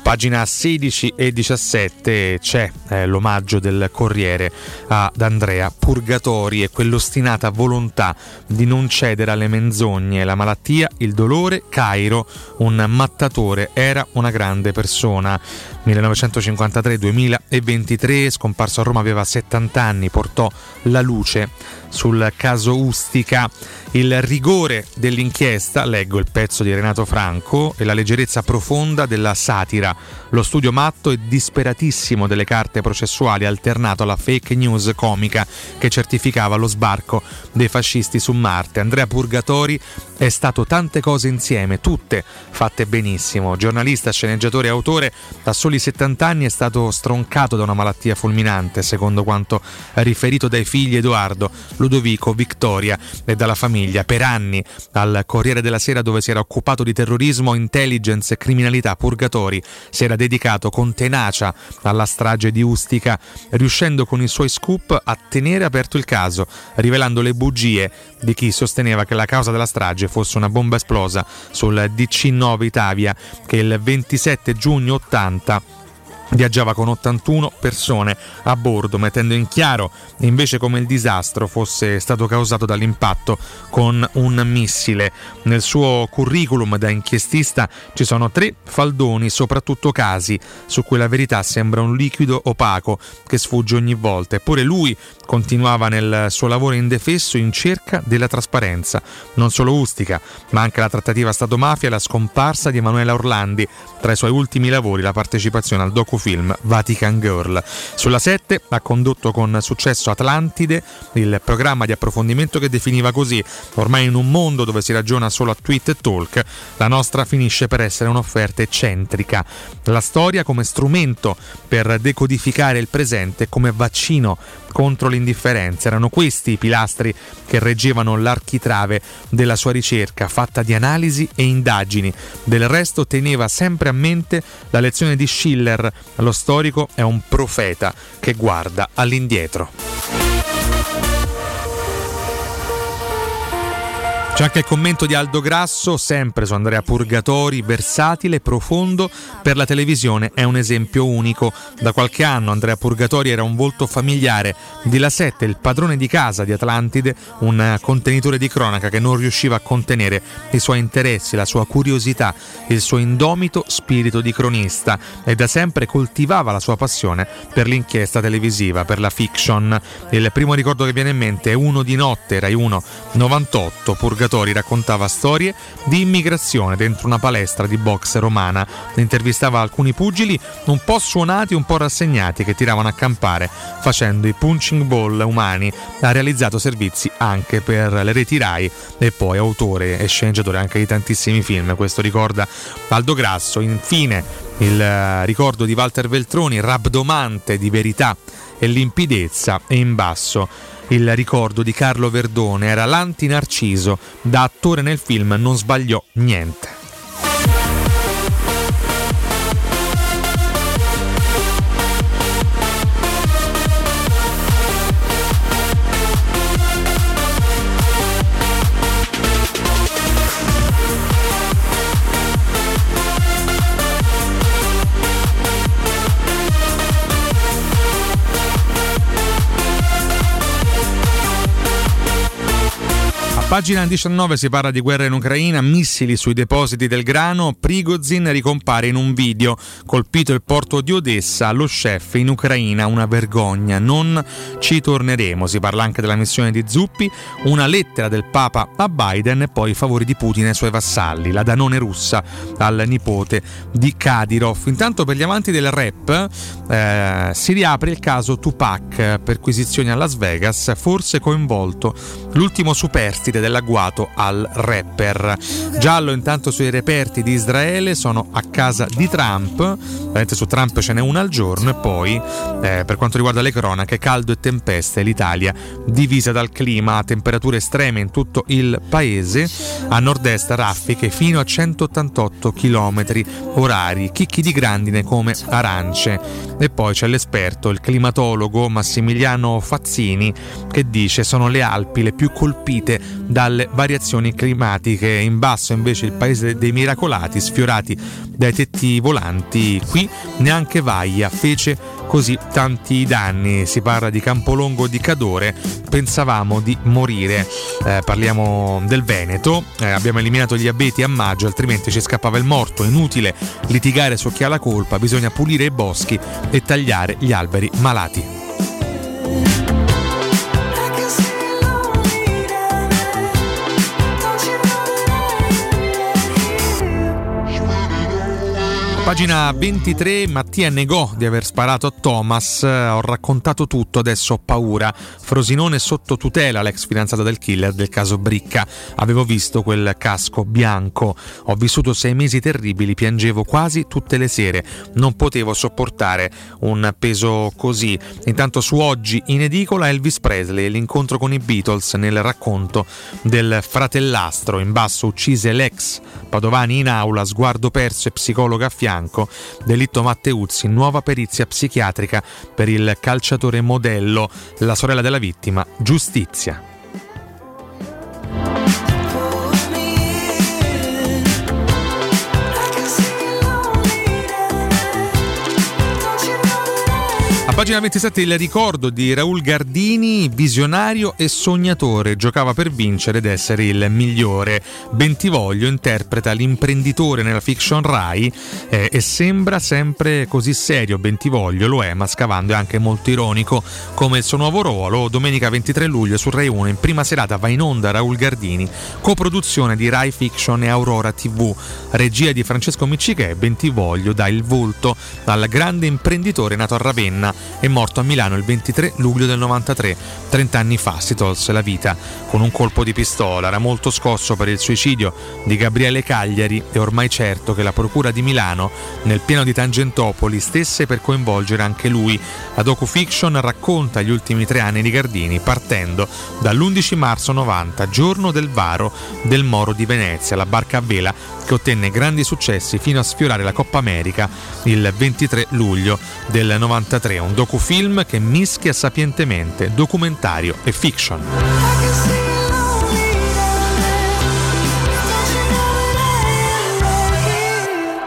Pagina 16 e 17 c'è eh, l'omaggio del Corriere ad Andrea Purgatori e quell'ostinata volontà di non cedere alle menzogne, la malattia, il dolore, Cairo, un mattatore, era una grande persona. 1953-2023, scomparso a Roma, aveva 70 anni, portò la luce sul caso Ustica. Il rigore dell'inchiesta, leggo il pezzo di Renato Franco, e la leggerezza profonda della satira, lo studio matto e disperatissimo delle carte processuali alternato alla alla fake news comica che certificava lo sbarco dei fascisti su Marte. Andrea Purgatori è stato tante cose insieme, tutte fatte benissimo. Giornalista, sceneggiatore e autore, a soli 70 anni è stato stroncato da una malattia fulminante, secondo quanto riferito dai figli Edoardo, Ludovico, Vittoria e dalla famiglia. Per anni al Corriere della Sera dove si era occupato di terrorismo, intelligence e criminalità Purgatori si era dedicato con tenacia alla strage di Ustica, riuscendo con i suoi scoop a tenere aperto il caso, rivelando le bugie di chi sosteneva che la causa della strage fosse una bomba esplosa sul DC9 Italia che il 27 giugno 80 viaggiava con 81 persone a bordo, mettendo in chiaro invece come il disastro fosse stato causato dall'impatto con un missile. Nel suo curriculum da inchiestista ci sono tre faldoni, soprattutto casi su cui la verità sembra un liquido opaco che sfugge ogni volta. Eppure lui continuava nel suo lavoro indefesso in cerca della trasparenza. Non solo Ustica, ma anche la trattativa Stato-mafia e la scomparsa di Emanuela Orlandi. Tra i suoi ultimi lavori la partecipazione al docufilm Vatican Girl. Sulla 7 ha condotto con successo Atlantide, il programma di approfondimento che definiva così, ormai in un mondo dove si ragiona solo a tweet e talk, la nostra finisce per essere un'offerta eccentrica. La storia come strumento per decodificare il presente come vaccino contro l'indifferenza. Erano questi i pilastri che reggevano l'architrave della sua ricerca, fatta di analisi e indagini. Del resto teneva sempre a mente la lezione di Schiller, lo storico è un profeta che guarda all'indietro. C'è anche il commento di Aldo Grasso, sempre su Andrea Purgatori, versatile, profondo, per la televisione è un esempio unico. Da qualche anno Andrea Purgatori era un volto familiare di La Sette, il padrone di casa di Atlantide, un contenitore di cronaca che non riusciva a contenere i suoi interessi, la sua curiosità, il suo indomito spirito di cronista e da sempre coltivava la sua passione per l'inchiesta televisiva, per la fiction. Il primo ricordo che viene in mente è uno di notte, Rai 1 98, Purgatori raccontava storie di immigrazione dentro una palestra di box romana. Intervistava alcuni pugili un po' suonati, un po' rassegnati che tiravano a campare facendo i punching ball umani. Ha realizzato servizi anche per le reti Rai e poi autore e sceneggiatore anche di tantissimi film. Questo ricorda Aldo Grasso. Infine il eh, ricordo di Walter Veltroni, rabdomante di verità e limpidezza e in basso il ricordo di Carlo Verdone era l'anti-Narciso, da attore nel film non sbagliò niente. Pagina 19 si parla di guerra in Ucraina, missili sui depositi del grano, Prigozhin ricompare in un video, colpito il porto di Odessa, lo chef in Ucraina, una vergogna, non ci torneremo, si parla anche della missione di Zuppi, una lettera del Papa a Biden e poi i favori di Putin ai suoi vassalli, la Danone russa al nipote di Kadyrov. Intanto per gli amanti del rap eh, si riapre il caso Tupac, perquisizioni a Las Vegas, forse coinvolto l'ultimo superstite dell'agguato al rapper. Giallo intanto sui reperti di Israele sono a casa di Trump, ovviamente su Trump ce n'è una al giorno e poi eh, per quanto riguarda le cronache caldo e tempeste l'Italia divisa dal clima temperature estreme in tutto il paese, a nord-est raffiche fino a 188 km orari, chicchi di grandine come arance. E poi c'è l'esperto, il climatologo Massimiliano Fazzini che dice sono le Alpi le più colpite dalle variazioni climatiche. In basso invece il paese dei miracolati, sfiorati dai tetti volanti. Qui neanche Vaia fece così tanti danni. Si parla di Campolongo di Cadore. Pensavamo di morire. Eh, parliamo del Veneto. Eh, abbiamo eliminato gli abeti a maggio, altrimenti ci scappava il morto. Inutile litigare su chi ha la colpa. Bisogna pulire i boschi e tagliare gli alberi malati. Pagina 23, Mattia negò di aver sparato a Thomas, Eh, ho raccontato tutto, adesso ho paura. Frosinone sotto tutela, l'ex fidanzata del killer del caso Bricca. Avevo visto quel casco bianco, ho vissuto sei mesi terribili, piangevo quasi tutte le sere, non potevo sopportare un peso così. Intanto su oggi in edicola Elvis Presley, l'incontro con i Beatles nel racconto del fratellastro, in basso uccise l'ex Padovani in aula, sguardo perso e psicologa a fianco, delitto Matteuzzi, nuova perizia psichiatrica per il calciatore modello, la sorella della vittima, giustizia. Pagina 27 il ricordo di Raul Gardini, visionario e sognatore, giocava per vincere ed essere il migliore. Bentivoglio interpreta l'imprenditore nella fiction Rai eh, e sembra sempre così serio. Bentivoglio lo è, ma scavando è anche molto ironico come il suo nuovo ruolo. Domenica 23 luglio su Rai 1 in prima serata va in onda Raul Gardini, coproduzione di Rai Fiction e Aurora TV, regia di Francesco Miccichè. Bentivoglio dà il volto al grande imprenditore nato a Ravenna e morto a Milano il 23 luglio del 93. 30 anni fa si tolse la vita con un colpo di pistola. Era molto scosso per il suicidio di Gabriele Cagliari e ormai certo che la Procura di Milano, nel pieno di Tangentopoli, stesse per coinvolgere anche lui. La docufiction racconta gli ultimi tre anni di Gardini partendo dall'11 marzo 90, giorno del varo del Moro di Venezia, la barca a vela che ottenne grandi successi fino a sfiorare la Coppa America il 23 luglio del 93, un docufilm che mischia sapientemente documentario e fiction.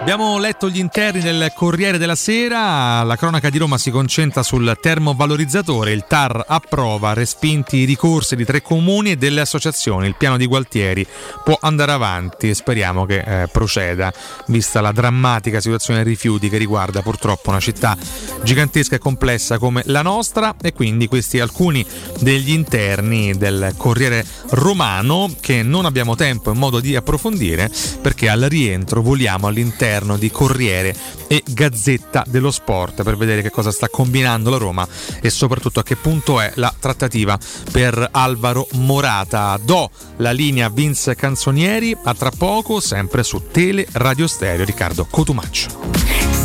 Abbiamo letto gli interni del Corriere della Sera, la cronaca di Roma si concentra sul termovalorizzatore, il TAR approva, respinti i ricorsi di tre comuni e delle associazioni, il piano di Gualtieri può andare avanti e speriamo che eh, proceda, vista la drammatica situazione dei rifiuti che riguarda purtroppo una città gigantesca e complessa come la nostra. E quindi questi alcuni degli interni del Corriere Romano che non abbiamo tempo e modo di approfondire perché al rientro voliamo all'interno di Corriere e Gazzetta dello Sport per vedere che cosa sta combinando la Roma e soprattutto a che punto è la trattativa per Alvaro Morata. Do la linea Vince Canzonieri a tra poco sempre su Tele Radio Stereo Riccardo Cotumaccio.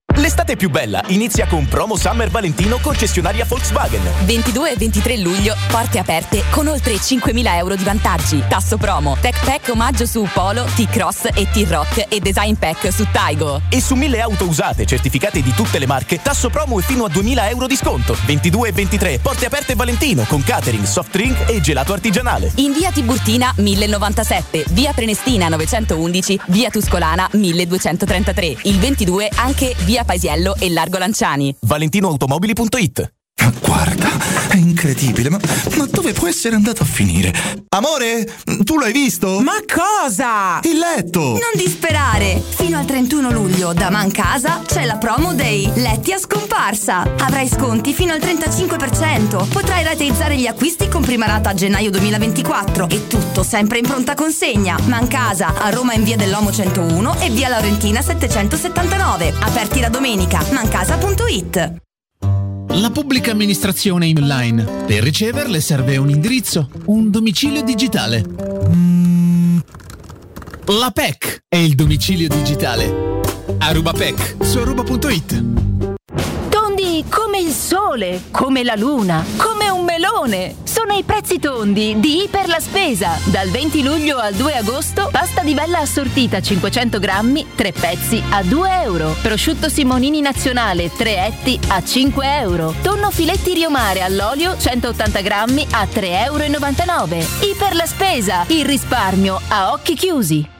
L'estate più bella inizia con Promo Summer Valentino concessionaria Volkswagen. 22 e 23 luglio, porte aperte con oltre 5.000 euro di vantaggi. Tasso promo, Tech Pack omaggio su Polo, T-Cross e T-Rock e Design Pack su Taigo. E su 1000 auto usate certificate di tutte le marche, tasso promo e fino a 2000 euro di sconto. 22 e 23, porte aperte Valentino con catering, soft drink e gelato artigianale. In via Tiburtina 1097, via Prenestina 911, via Tuscolana 1233. Il 22 anche via Paisiello e Largo Lanciani. ValentinoAutomobili.it Guarda, è incredibile, ma, ma dove può essere andato a finire? Amore, tu l'hai visto? Ma cosa? Il letto! Non disperare! Fino al 31 luglio da Mancasa c'è la promo dei letti a scomparsa. Avrai sconti fino al 35%. Potrai rateizzare gli acquisti con prima rata a gennaio 2024 e tutto sempre in pronta consegna. Mancasa a Roma in via dell'Omo 101 e via Laurentina 779. Aperti la domenica. Mancasa.it La pubblica amministrazione in online. Per riceverle serve un indirizzo, un domicilio digitale. Mm, La PEC è il domicilio digitale. Aruba PEC su aruba.it. Il sole, come la luna, come un melone. Sono i prezzi tondi di Iper la Spesa. Dal 20 luglio al 2 agosto, pasta di bella assortita 500 grammi, 3 pezzi a 2 euro. Prosciutto Simonini nazionale, 3 etti a 5 euro. Tonno filetti riomare all'olio 180 grammi a 3,99 euro. Iper la Spesa, il risparmio a occhi chiusi.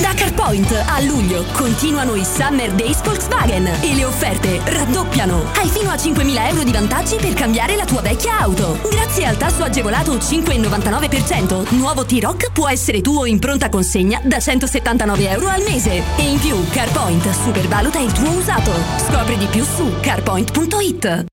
Da CarPoint a luglio continuano i Summer Days Volkswagen e le offerte raddoppiano. Hai fino a 5.000 euro di vantaggi per cambiare la tua vecchia auto. Grazie al tasso agevolato 5,99%, nuovo T-Rock può essere tuo in pronta consegna da 179 euro al mese. E in più CarPoint supervaluta il tuo usato. Scopri di più su carpoint.it.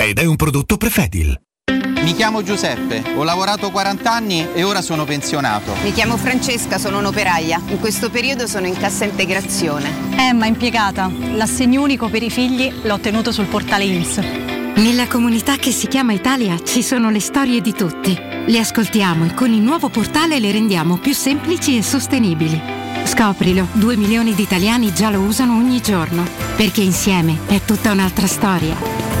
ed è un prodotto Prefedil. Mi chiamo Giuseppe, ho lavorato 40 anni e ora sono pensionato. Mi chiamo Francesca, sono un'operaia. In questo periodo sono in cassa integrazione. Emma, impiegata. L'assegno unico per i figli l'ho ottenuto sul portale INPS. Nella comunità che si chiama Italia ci sono le storie di tutti. Le ascoltiamo e con il nuovo portale le rendiamo più semplici e sostenibili. Scoprilo, due milioni di italiani già lo usano ogni giorno, perché insieme è tutta un'altra storia.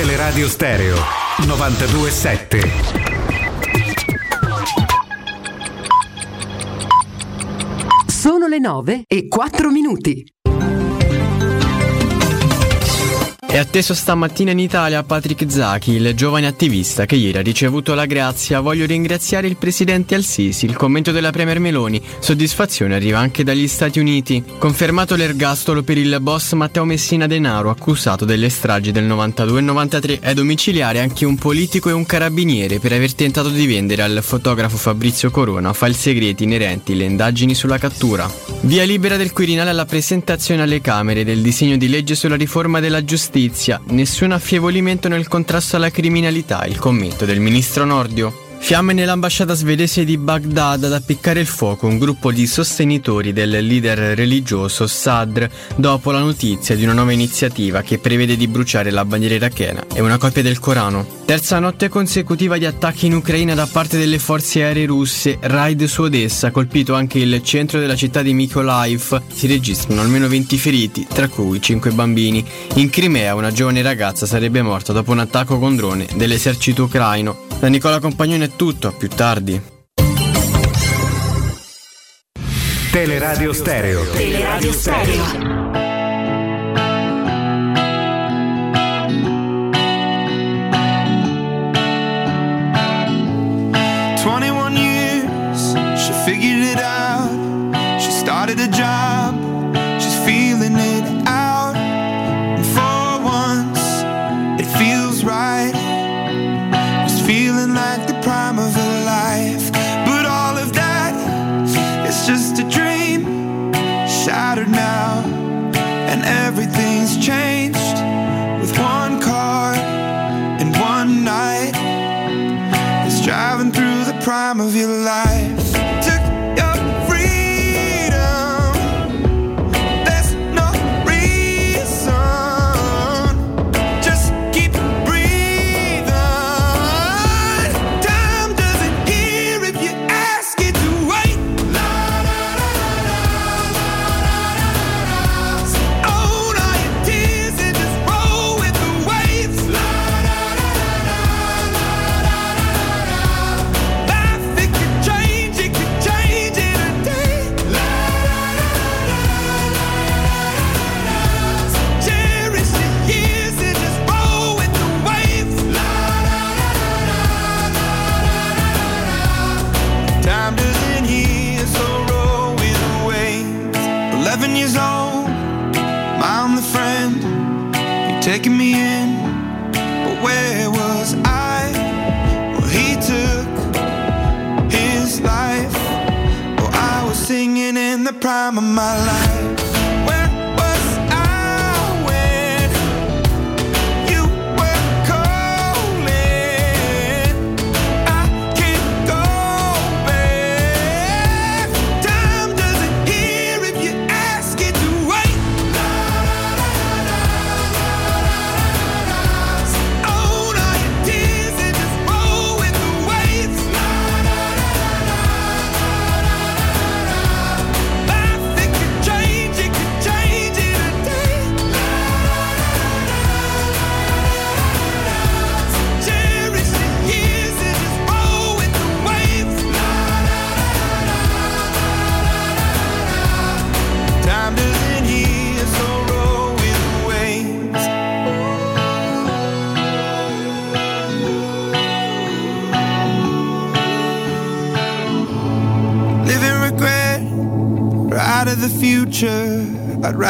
Teleradio Stereo 927. Sono le 9 e 4 minuti. È atteso stamattina in Italia Patrick Zaki, il giovane attivista che ieri ha ricevuto la grazia. Voglio ringraziare il presidente Al-Sisi. Il commento della Premier Meloni. Soddisfazione arriva anche dagli Stati Uniti. Confermato l'ergastolo per il boss Matteo Messina Denaro, accusato delle stragi del 92 e 93. È domiciliare anche un politico e un carabiniere per aver tentato di vendere al fotografo Fabrizio Corona file segreti inerenti alle indagini sulla cattura. Via libera del Quirinale alla presentazione alle Camere del disegno di legge sulla riforma della giustizia. Nessun affievolimento nel contrasto alla criminalità, il commento del ministro Nordio. Fiamme nell'ambasciata svedese di Baghdad ad appiccare il fuoco un gruppo di sostenitori del leader religioso Sadr dopo la notizia di una nuova iniziativa che prevede di bruciare la bandiera irachena e una copia del Corano. Terza notte consecutiva di attacchi in Ucraina da parte delle forze aeree russe, raid su Odessa, colpito anche il centro della città di Mykolaiv. Si registrano almeno 20 feriti, tra cui 5 bambini. In Crimea una giovane ragazza sarebbe morta dopo un attacco con drone dell'esercito ucraino. Da Nicola Compagnone è tutto, a più tardi. Teleradio Stereo. Teleradio Stereo. Of your life. My life.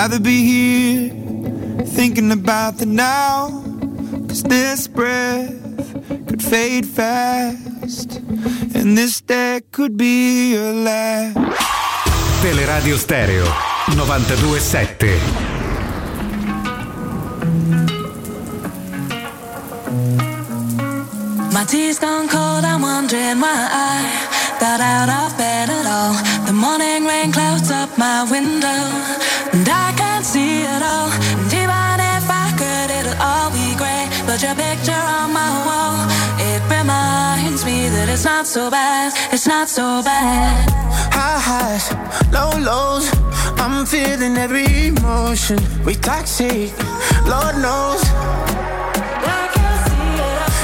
Rather be here, thinking about the now. Cause this breath could fade fast, and this day could be your last. Teleradio Stereo 927. My tea's gone cold, I'm wondering why I got out of bed at all. The morning rain clouds up my window, But your picture on my wall, it reminds me that it's not so bad, it's not so bad. High highs, low lows. I'm feeling every emotion. We toxic, Lord knows.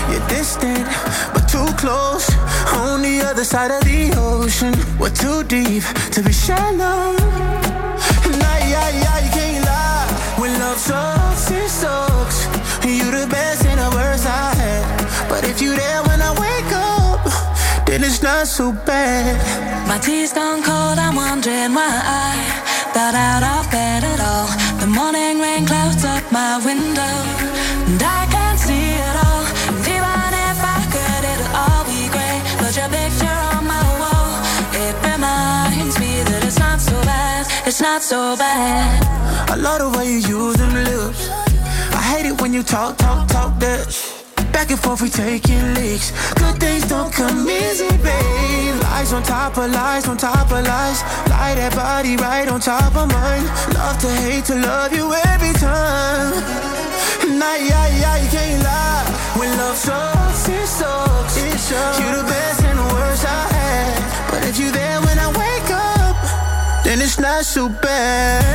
You're distant, but too close. On the other side of the ocean. We're too deep to be shallow. Nah, yeah, yeah, you can't lie. When love sucks, it sucks. You the best But if you there when I wake up, then it's not so bad. My tea's gone cold, I'm wondering why I got out of bed at all. The morning rain clouds up my window, and I can't see it all. And even if I could, it'll all be grey. But your picture on my wall, it reminds me that it's not so bad, it's not so bad. I love the way you use them lips. I hate it when you talk, talk, talk that Back and forth, we taking leaks. Good things don't come easy, babe. Lies on top of lies, on top of lies. Lie that body right on top of mine. Love to hate to love you every time. Nah, yeah, yeah, you can't lie. When love sucks, it sucks. It sucks. You're the best and the worst I had. But if you're there when I wake up, then it's not so bad.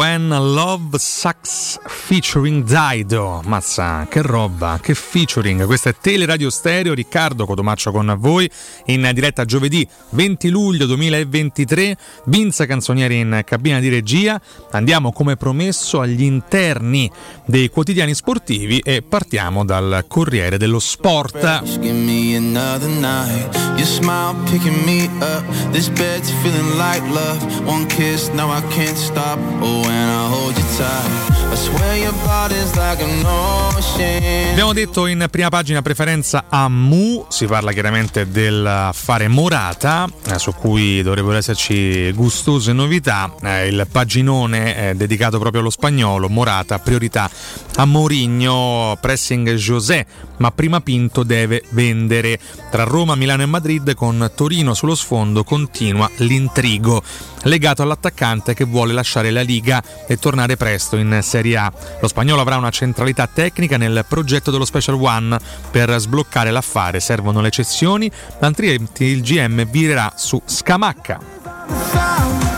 When Love Sucks featuring Dido. Mazza, che roba, che featuring. Questa è Teleradio Stereo, Riccardo Cotomaccio con voi in diretta giovedì 20 luglio 2023. Vinza Canzonieri in cabina di regia. Andiamo come promesso agli interni dei quotidiani sportivi e partiamo dal Corriere dello Sport. Give Abbiamo detto in prima pagina preferenza a Mu, si parla chiaramente dell'affare Morata, eh, su cui dovrebbero esserci gustose novità. Eh, il paginone è dedicato proprio allo spagnolo, Morata, priorità a Mourinho, pressing José, ma prima Pinto deve vendere. Tra Roma, Milano e Madrid con Torino sullo sfondo continua l'intrigo legato all'attaccante che vuole lasciare la Liga e tornare presto in Serie A. Lo spagnolo avrà una centralità tecnica nel progetto dello Special One per sbloccare l'affare. Servono le cessioni, altrimenti il GM virerà su Scamacca.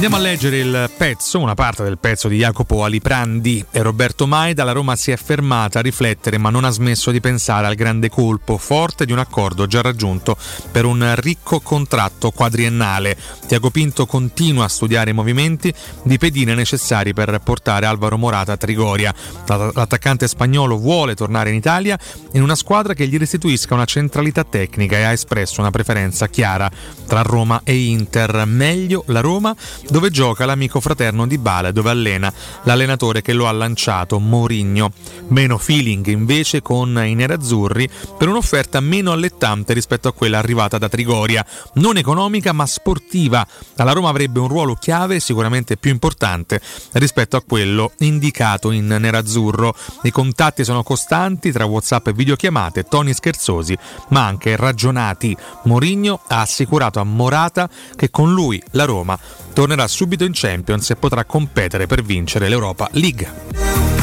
Andiamo a leggere il pezzo, una parte del pezzo di Jacopo Aliprandi e Roberto Maida. La Roma si è fermata a riflettere ma non ha smesso di pensare al grande colpo forte di un accordo già raggiunto per un ricco contratto quadriennale. Tiago Pinto continua a studiare i movimenti di pedine necessari per portare Alvaro Morata a Trigoria. L'attaccante spagnolo vuole tornare in Italia in una squadra che gli restituisca una centralità tecnica e ha espresso una preferenza chiara tra Roma e Inter. Meglio la Roma dove gioca l'amico fraterno di Bale, dove allena l'allenatore che lo ha lanciato, Mourinho. Meno feeling invece con i nerazzurri per un'offerta meno allettante rispetto a quella arrivata da Trigoria, non economica ma sportiva. La Roma avrebbe un ruolo chiave sicuramente più importante rispetto a quello indicato in nerazzurro. I contatti sono costanti tra WhatsApp e videochiamate, toni scherzosi ma anche ragionati. Mourinho ha assicurato a Morata che con lui la Roma tornerà subito in Champions e potrà competere per vincere l'Europa League.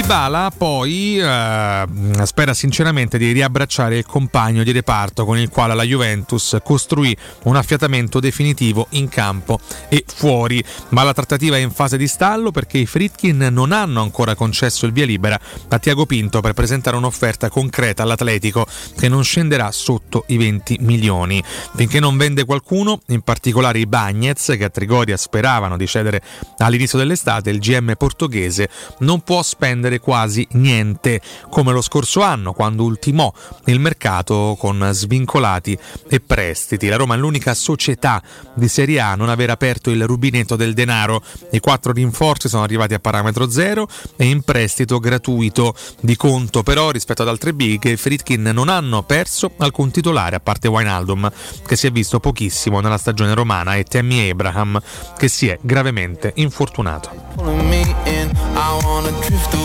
Dybala poi eh, spera sinceramente di riabbracciare il compagno di reparto con il quale la Juventus costruì un affiatamento definitivo in campo e fuori, ma la trattativa è in fase di stallo perché i Fritkin non hanno ancora concesso il via libera a Tiago Pinto per presentare un'offerta concreta all'Atletico che non scenderà sotto i 20 milioni. Finché non vende qualcuno, in particolare i Bagnets che a Trigoria speravano di cedere all'inizio dell'estate, il GM portoghese non può spendere quasi niente, come lo scorso anno quando ultimò il mercato con svincolati e prestiti. La Roma è l'unica società di Serie A a non aver aperto il rubinetto del denaro. I quattro rinforzi sono arrivati a parametro zero e in prestito gratuito. Di conto però rispetto ad altre big, i Fritkin non hanno perso alcun titolare a parte Wijnaldum che si è visto pochissimo nella stagione romana e Tammy Abraham che si è gravemente infortunato.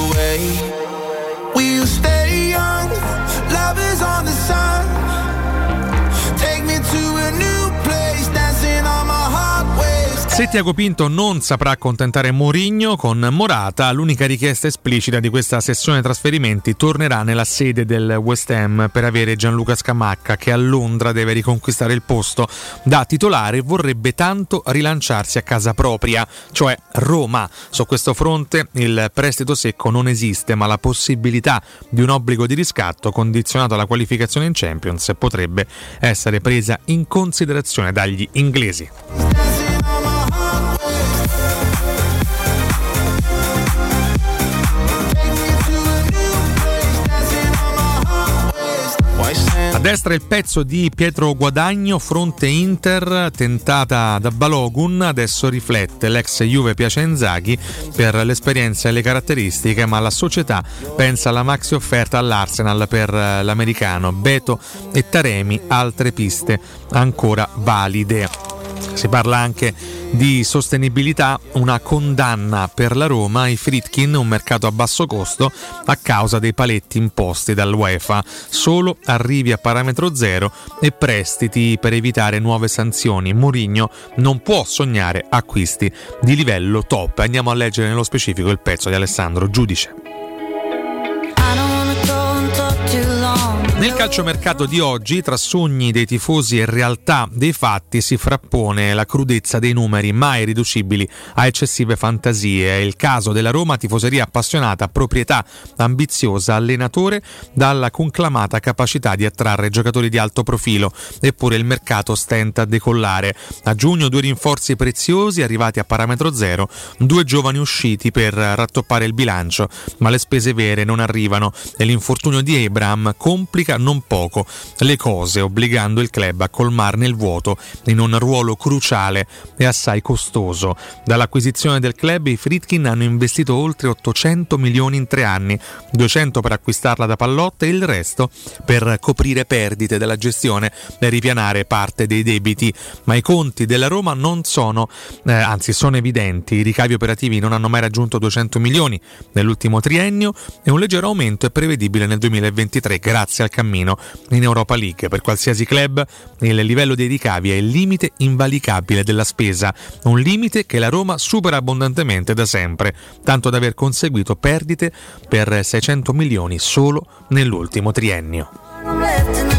away. Se Tiago Pinto non saprà accontentare Mourinho con Morata, l'unica richiesta esplicita di questa sessione trasferimenti tornerà nella sede del West Ham per avere Gianluca Scamacca che a Londra deve riconquistare il posto da titolare e vorrebbe tanto rilanciarsi a casa propria, cioè Roma. Su questo fronte il prestito secco non esiste, ma la possibilità di un obbligo di riscatto condizionato alla qualificazione in Champions potrebbe essere presa in considerazione dagli inglesi. Destra il pezzo di Pietro Guadagno, fronte Inter, tentata da Balogun, adesso riflette l'ex Juve piace Inzaghi per l'esperienza e le caratteristiche, ma la società pensa alla maxi offerta all'Arsenal per l'americano Beto e Taremi, altre piste ancora valide. Si parla anche di sostenibilità, una condanna per la Roma ai Fritkin, un mercato a basso costo a causa dei paletti imposti dall'UEFA, solo arrivi a parametro zero e prestiti per evitare nuove sanzioni. Mourinho non può sognare acquisti di livello top. Andiamo a leggere nello specifico il pezzo di Alessandro Giudice. Nel calciomercato di oggi, tra sogni dei tifosi e realtà dei fatti, si frappone la crudezza dei numeri mai riducibili a eccessive fantasie. È il caso della Roma, tifoseria appassionata, proprietà ambiziosa, allenatore dalla conclamata capacità di attrarre giocatori di alto profilo. Eppure il mercato stenta a decollare. A giugno due rinforzi preziosi arrivati a parametro zero, due giovani usciti per rattoppare il bilancio, ma le spese vere non arrivano e l'infortunio di Abraham complica non poco le cose, obbligando il club a colmarne il vuoto in un ruolo cruciale e assai costoso. Dall'acquisizione del club i Fritkin hanno investito oltre 800 milioni in tre anni, 200 per acquistarla da Pallotta e il resto per coprire perdite della gestione e ripianare parte dei debiti. Ma i conti della Roma non sono, eh, anzi sono evidenti, i ricavi operativi non hanno mai raggiunto 200 milioni nell'ultimo triennio e un leggero aumento è prevedibile nel 2023 grazie al cammino in Europa League. Per qualsiasi club il livello dei ricavi è il limite invalicabile della spesa, un limite che la Roma supera abbondantemente da sempre, tanto da aver conseguito perdite per 600 milioni solo nell'ultimo triennio.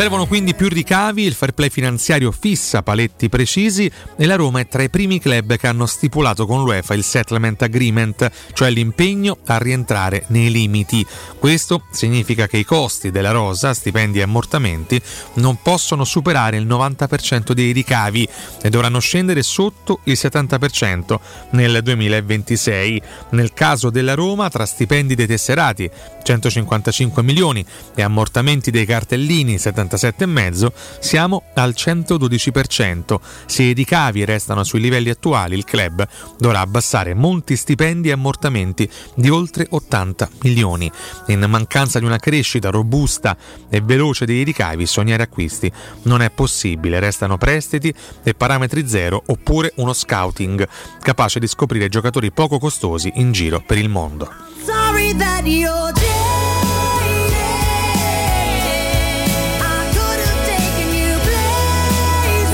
Servono quindi più ricavi, il fair play finanziario fissa paletti precisi e la Roma è tra i primi club che hanno stipulato con l'UEFA il settlement agreement, cioè l'impegno a rientrare nei limiti. Questo significa che i costi della rosa, stipendi e ammortamenti, non possono superare il 90% dei ricavi e dovranno scendere sotto il 70% nel 2026. Nel caso della Roma, tra stipendi dei tesserati 155 milioni e ammortamenti dei cartellini 77,5 siamo al 112%. Se i ricavi restano sui livelli attuali, il club dovrà abbassare molti stipendi e ammortamenti di oltre 80 milioni. In mancanza di una crescita robusta e veloce dei ricavi, sognare acquisti non è possibile. Restano prestiti e parametri zero oppure uno scouting capace di scoprire giocatori poco costosi in giro per il mondo. Sorry that you're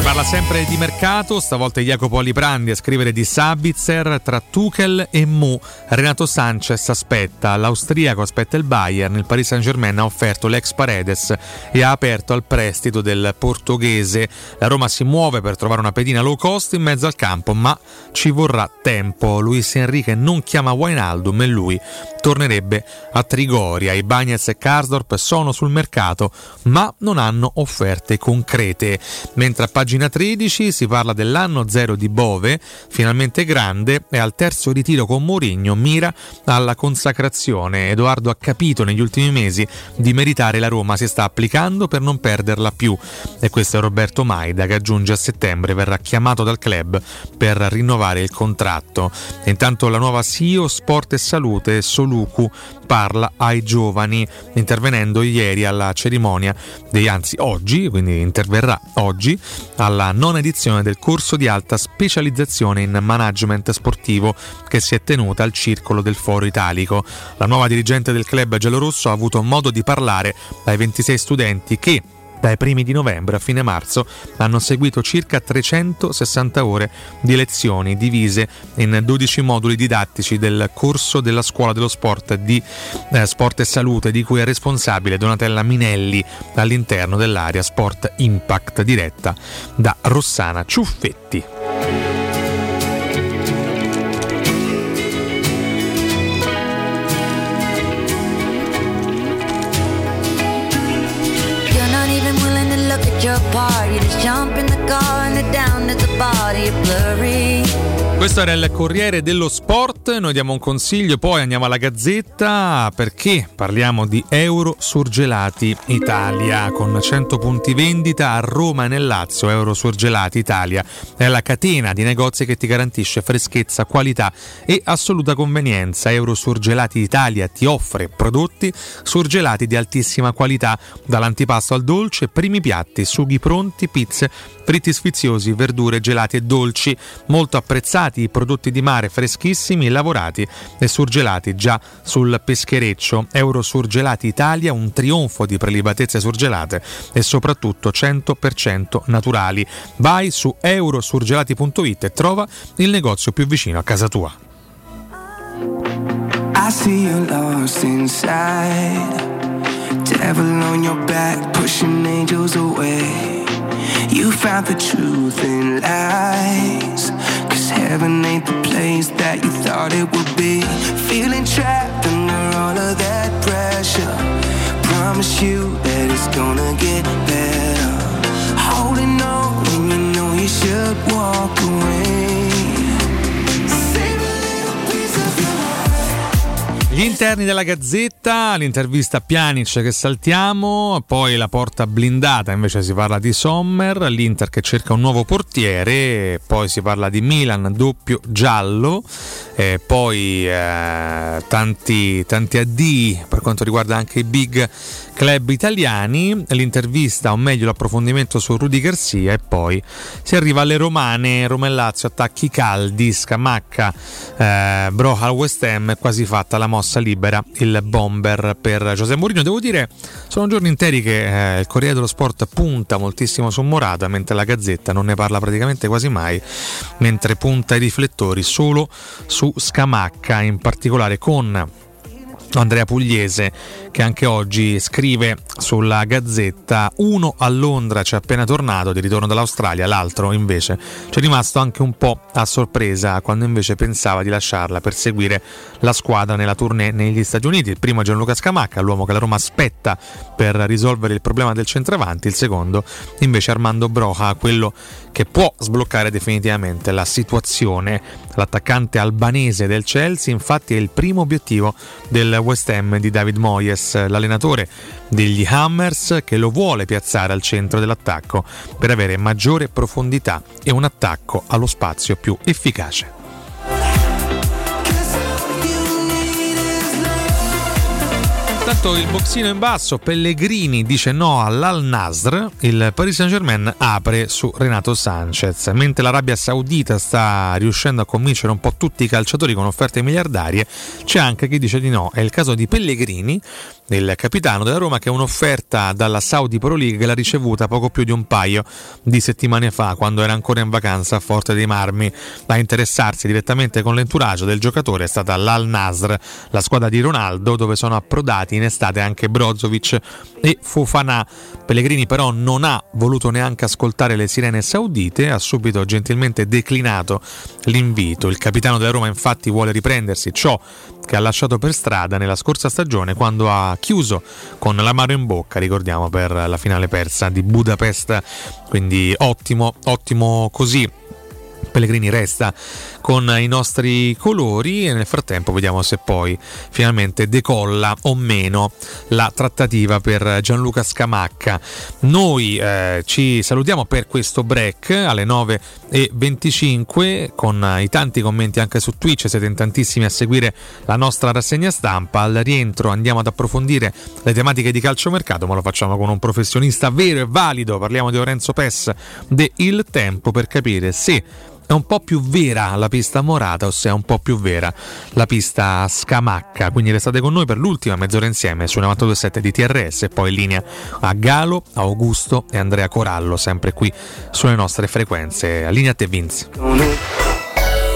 parla sempre di mercato, stavolta Jacopo Aliprandi a scrivere di Sabitzer tra Tuchel e Mu. Renato Sanchez aspetta, l'austriaco aspetta il Bayern, il Paris Saint-Germain ha offerto l'ex Paredes e ha aperto al prestito del portoghese. La Roma si muove per trovare una pedina low cost in mezzo al campo, ma ci vorrà tempo. Luis Enrique non chiama Wijnaldum e lui tornerebbe a Trigoria. I Bagnets e Karsdorp sono sul mercato, ma non hanno offerte concrete. Mentre a pagina 13 si parla dell'anno zero di Bove, finalmente grande, e al terzo ritiro con Mourinho mira alla consacrazione. Edoardo ha capito negli ultimi mesi di meritare la Roma, si sta applicando per non perderla più. E questo è Roberto Maida che aggiunge a settembre verrà chiamato dal club per rinnovare il contratto. E intanto la nuova CEO Sport e Salute Soluku parla ai giovani intervenendo ieri alla cerimonia dei anzi oggi, quindi interverrà oggi alla nona edizione del corso di alta specializzazione in management sportivo che si è tenuta al Circolo del Foro Italico. La nuova dirigente del club giallorosso ha avuto modo di parlare ai 26 studenti che dai primi di novembre a fine marzo hanno seguito circa 360 ore di lezioni divise in 12 moduli didattici del corso della scuola dello sport di eh, sport e salute di cui è responsabile Donatella Minelli all'interno dell'area Sport Impact diretta da Rossana Ciuffetti. Questo era il Corriere dello Sport, noi diamo un consiglio, poi andiamo alla Gazzetta perché parliamo di Euro Surgelati Italia con 100 punti vendita a Roma e nel Lazio. Euro Surgelati Italia è la catena di negozi che ti garantisce freschezza, qualità e assoluta convenienza. Euro Surgelati Italia ti offre prodotti surgelati di altissima qualità, dall'antipasto al dolce, primi piatti, sughi pronti, pizze, fritti sfiziosi, verdure, gelati e dolci, molto apprezzati i prodotti di mare freschissimi, lavorati e surgelati già sul peschereccio. Euro Surgelati Italia, un trionfo di prelibatezze surgelate e soprattutto 100% naturali. Vai su eurosurgelati.it e trova il negozio più vicino a casa tua. I see you lost inside. Devil on your back, pushing angels away. You found the truth in lies. Cause heaven ain't the place that you thought it would be. Feeling trapped under all of that pressure. Promise you that it's gonna get better. Holding on when you know you should walk away. Gli interni della Gazzetta, l'intervista a Pjanic che saltiamo, poi la porta blindata, invece si parla di Sommer, l'Inter che cerca un nuovo portiere, poi si parla di Milan doppio giallo, eh, poi eh, tanti, tanti addii per quanto riguarda anche i big club italiani, l'intervista o meglio l'approfondimento su Rudy Garcia e poi si arriva alle romane, Roma e Lazio, attacchi caldi, Scamacca, eh, Broha al West Ham, è quasi fatta la mossa libera, il bomber per Giuseppe Mourinho. Devo dire, sono giorni interi che eh, il Corriere dello Sport punta moltissimo su Morata, mentre la Gazzetta non ne parla praticamente quasi mai, mentre punta i riflettori solo su Scamacca, in particolare con Andrea Pugliese che anche oggi scrive sulla Gazzetta. Uno a Londra c'è appena tornato di ritorno dall'Australia l'altro invece ci è rimasto anche un po' a sorpresa quando invece pensava di lasciarla per seguire la squadra nella tournée negli Stati Uniti. Il primo è Gianluca Scamacca l'uomo che la Roma aspetta per risolvere il problema del centravanti. Il secondo invece Armando Broja quello che può sbloccare definitivamente la situazione. L'attaccante albanese del Chelsea infatti è il primo obiettivo del West Ham di David Moyes, l'allenatore degli Hammers che lo vuole piazzare al centro dell'attacco per avere maggiore profondità e un attacco allo spazio più efficace. Intanto il boxino in basso, Pellegrini dice no all'Al Nasr, il Paris Saint Germain apre su Renato Sanchez, mentre l'Arabia Saudita sta riuscendo a convincere un po' tutti i calciatori con offerte miliardarie, c'è anche chi dice di no, è il caso di Pellegrini, il capitano della Roma che un'offerta dalla Saudi Pro League l'ha ricevuta poco più di un paio di settimane fa quando era ancora in vacanza a Forte dei Marmi. A interessarsi direttamente con l'entourage del giocatore è stata l'Al Nasr la squadra di Ronaldo dove sono approdati in estate anche Brozovic e Fofana Pellegrini però non ha voluto neanche ascoltare le sirene saudite ha subito gentilmente declinato l'invito il capitano della Roma infatti vuole riprendersi ciò che ha lasciato per strada nella scorsa stagione quando ha chiuso con l'amaro in bocca, ricordiamo, per la finale persa di Budapest. Quindi ottimo, ottimo così. Pellegrini resta con i nostri colori e nel frattempo vediamo se poi finalmente decolla o meno la trattativa per Gianluca Scamacca. Noi eh, ci salutiamo per questo break alle 9.25 con i tanti commenti anche su Twitch, siete in tantissimi a seguire la nostra rassegna stampa. Al rientro andiamo ad approfondire le tematiche di calciomercato, ma lo facciamo con un professionista vero e valido. Parliamo di Lorenzo Pes de Il Tempo per capire se è un po' più vera la pista morata o se è un po' più vera la pista scamacca. Quindi restate con noi per l'ultima mezz'ora insieme su 92.7 di TRS e poi in linea a Galo, Augusto e Andrea Corallo, sempre qui sulle nostre frequenze. A linea a te Vince.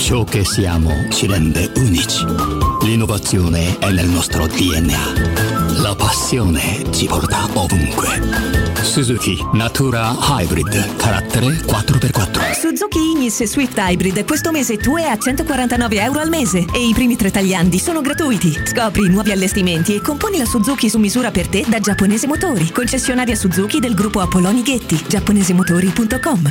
Ciò che siamo ci rende unici. L'innovazione è nel nostro DNA. La passione ci porta ovunque. Suzuki Natura Hybrid, carattere 4x4. Suzuki Ignis Swift Hybrid questo mese tu è a 149 euro al mese e i primi tre tagliandi sono gratuiti. Scopri nuovi allestimenti e componi la Suzuki su misura per te da Giapponese Motori, concessionaria Suzuki del gruppo Apolloni Ghetti, giapponesemotori.com.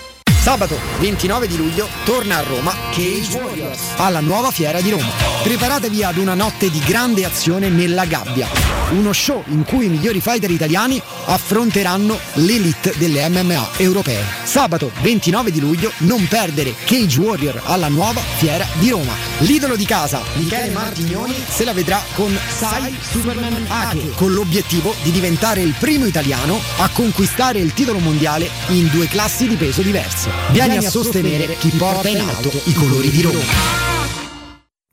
Sabato 29 di luglio torna a Roma Cage Warriors alla nuova fiera di Roma. Preparatevi ad una notte di grande azione nella gabbia. Uno show in cui i migliori fighter italiani affronteranno l'elite delle MMA europee. Sabato 29 di luglio non perdere Cage Warrior alla nuova fiera di Roma. L'idolo di casa, Michele Martignoni, se la vedrà con Sai Superman Ake, con l'obiettivo di diventare il primo italiano a conquistare il titolo mondiale in due classi di peso diverse. Vieni a sostenere chi porta in alto i colori di Roma.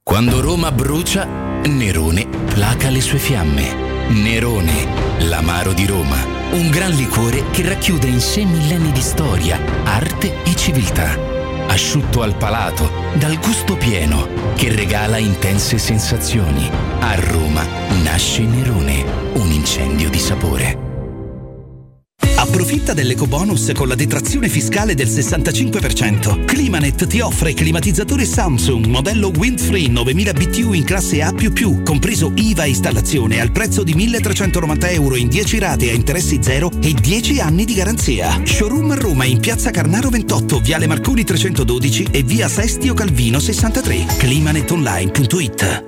Quando Roma brucia, Nerone placa le sue fiamme. Nerone, l'amaro di Roma. Un gran liquore che racchiude in sé millenni di storia, arte e civiltà. Asciutto al palato, dal gusto pieno, che regala intense sensazioni. A Roma nasce Nerone, un incendio di sapore. Approfitta dell'ecobonus con la detrazione fiscale del 65%. Climanet ti offre climatizzatore Samsung modello Windfree 9000 BTU in classe A++, compreso IVA installazione al prezzo di 1390 euro in 10 rate a interessi zero e 10 anni di garanzia. Showroom a Roma in Piazza Carnaro 28, Viale Marconi 312 e Via Sestio Calvino 63. Climanetonline.it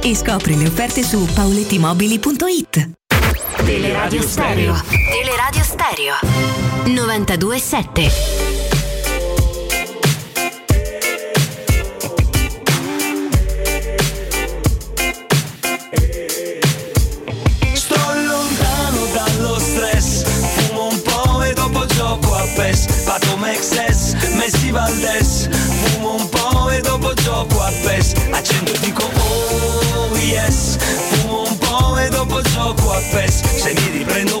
e scopri le offerte su paulettimobili.it. Teleradio Stereo. Teleradio Stereo. 92.7. Sto lontano dallo stress Fumo un po' e dopo gioco a PES Pato Mexes, Messi Valdes Fumo un po' e dopo gioco a PES gioco a PES. Se mi riprendo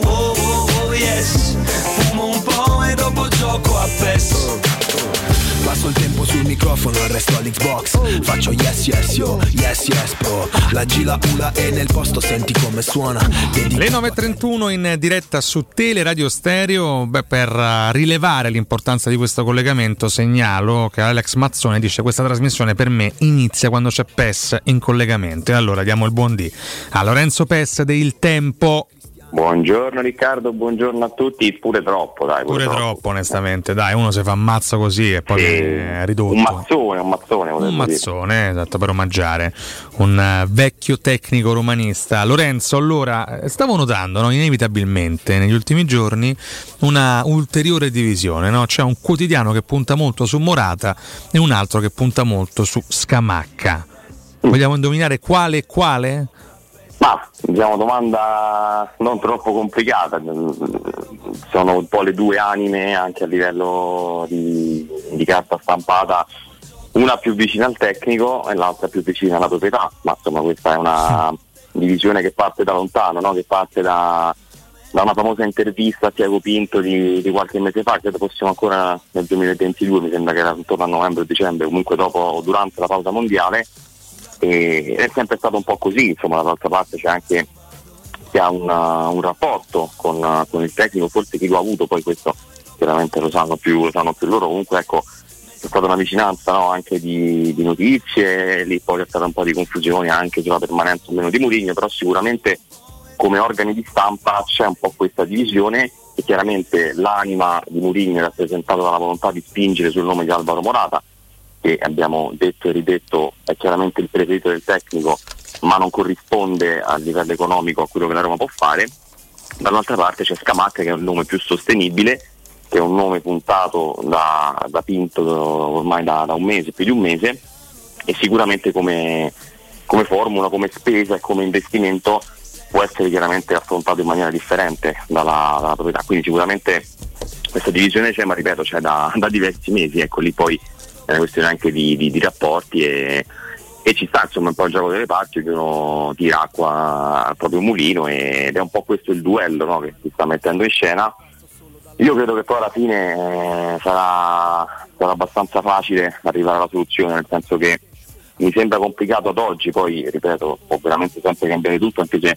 tempo sul microfono, il resto all'Xbox Faccio yes yes yo, yes yes bro La gila ula è nel posto, senti come suona Le 9.31 in diretta su Tele Radio Stereo. Beh, per eh, rilevare l'importanza di questo collegamento, segnalo che Alex Mazzone dice: Questa trasmissione per me inizia quando c'è PES in collegamento. E allora diamo il buon dì a Lorenzo PES del Tempo. Buongiorno Riccardo, buongiorno a tutti, pure troppo dai. Pure troppo, onestamente, dai, uno si fa ammazzo così e poi Sì. viene ridotto. Un mazzone, un mazzone. Un volevo dire. mazzone, esatto, per omaggiare un eh, vecchio tecnico romanista. Lorenzo, allora, eh, stavo notando no, inevitabilmente negli ultimi giorni una ulteriore divisione. No? C'è un quotidiano che punta molto su Morata e un altro che punta molto su Scamacca. Vogliamo indovinare quale e quale? Ma diciamo domanda non troppo complicata, sono un po' le due anime anche a livello di, di carta stampata, una più vicina al tecnico e l'altra più vicina alla proprietà, ma insomma questa è una divisione che parte da lontano, no? che parte da, da una famosa intervista a Tiago Pinto di, di qualche mese fa, credo fossimo ancora nel 2022, mi sembra che era intorno a novembre o dicembre, comunque dopo o durante la pausa mondiale, e è sempre stato un po' così, insomma dall'altra parte c'è anche che ha una, un rapporto con, con, il tecnico, forse chi lo ha avuto, poi questo chiaramente lo sanno più, lo sanno più loro, comunque ecco c'è stata una vicinanza no, anche di, di, notizie, lì poi c'è stata un po' di confusione anche sulla permanenza o meno di Mourinho, però sicuramente come organi di stampa c'è un po' questa divisione e chiaramente l'anima di Mourinho è rappresentata dalla volontà di spingere sul nome di Alvaro Morata, che abbiamo detto e ridetto è chiaramente il preferito del tecnico, ma non corrisponde a livello economico a quello che la Roma può fare. Dall'altra parte c'è Scamacca che è un nome più sostenibile, che è un nome puntato da, da Pinto ormai da, da, un mese, più di un mese, e sicuramente come, come formula, come spesa e come investimento può essere chiaramente affrontato in maniera differente dalla, dalla proprietà. Quindi sicuramente questa divisione c'è, ma ripeto, c'è da, da diversi mesi, ecco lì poi è una questione anche di, di, di rapporti e, e, ci sta insomma un po' il gioco delle parti, uno tira acqua al proprio mulino ed è un po' questo il duello no, che si sta mettendo in scena. Io credo che poi alla fine eh, sarà, sarà abbastanza facile arrivare alla soluzione, nel senso che mi sembra complicato ad oggi, poi ripeto, può veramente sempre cambiare tutto, anche se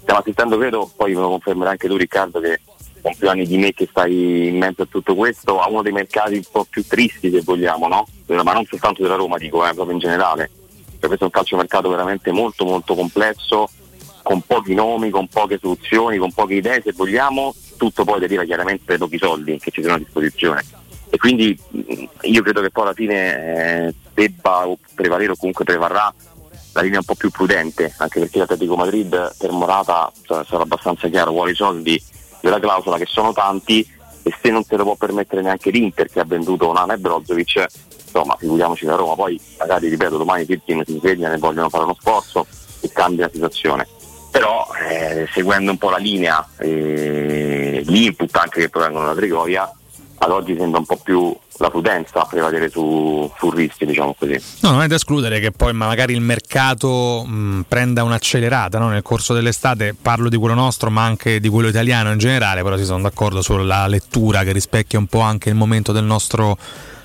stiamo assistendo, credo, poi me lo confermerai anche tu Riccardo, che con più anni di me che stai in mezzo a tutto questo, a uno dei mercati un po' più tristi se vogliamo, no? Ma non soltanto della Roma, dico, eh, proprio in generale. Cioè, questo è un calciomercato veramente molto molto complesso, con pochi nomi, con poche soluzioni, con poche idee se vogliamo, tutto poi deriva chiaramente dai pochi soldi che ci sono a disposizione. E quindi io credo che poi alla fine eh, debba prevalere o comunque prevarrà la linea un po' più prudente, anche perché l'Atletico Madrid per Morata cioè, sarà abbastanza chiaro, vuole i soldi della clausola che sono tanti e se non se lo può permettere neanche l'Inter che ha venduto Nana e Brozovic, insomma figuriamoci la Roma, poi magari ripeto domani Tirkin si sveglia e vogliono fare uno sforzo e cambia la situazione. Però eh, seguendo un po' la linea, eh, l'input anche che provengono da Trigoria, ad oggi sembra un po' più la prudenza a prevalere su, sul rischio, diciamo così. No, non è da escludere che poi magari il mercato mh, prenda un'accelerata no? nel corso dell'estate, parlo di quello nostro ma anche di quello italiano in generale, però si sono d'accordo sulla lettura che rispecchia un po' anche il momento del nostro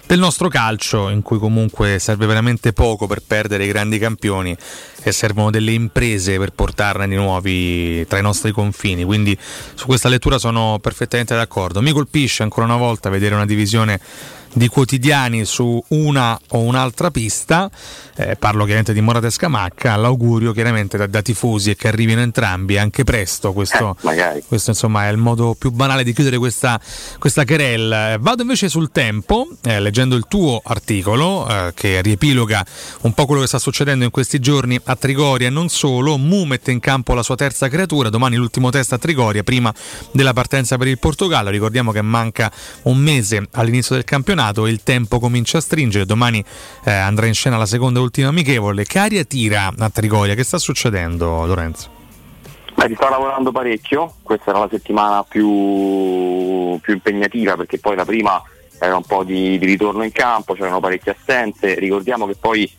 del nostro calcio, in cui comunque serve veramente poco per perdere i grandi campioni e servono delle imprese per portarne di nuovi tra i nostri confini. Quindi su questa lettura sono perfettamente d'accordo. Mi colpisce ancora una volta vedere una divisione di quotidiani su una o un'altra pista, eh, parlo chiaramente di Morata e Scamacca, l'augurio chiaramente da, da, tifosi e che arrivino entrambi anche presto, questo, eh, questo insomma è il modo più banale di chiudere questa, questa querel. Vado invece sul tempo, eh, leggendo il tuo articolo eh, che riepiloga un po' quello che sta succedendo in questi giorni a Trigoria. E non solo, Mu mette in campo la sua terza creatura, domani l'ultimo test a Trigoria prima della partenza per il Portogallo, ricordiamo che manca un mese all'inizio del campionato campionato il tempo comincia a stringere, domani eh, andrà in scena la seconda e ultima amichevole. Che aria tira a Trigoria? Che sta succedendo Lorenzo? Beh, si sta lavorando parecchio, questa era la settimana più, più impegnativa perché poi la prima era un po' di, di ritorno in campo, c'erano parecchie assenze, ricordiamo che poi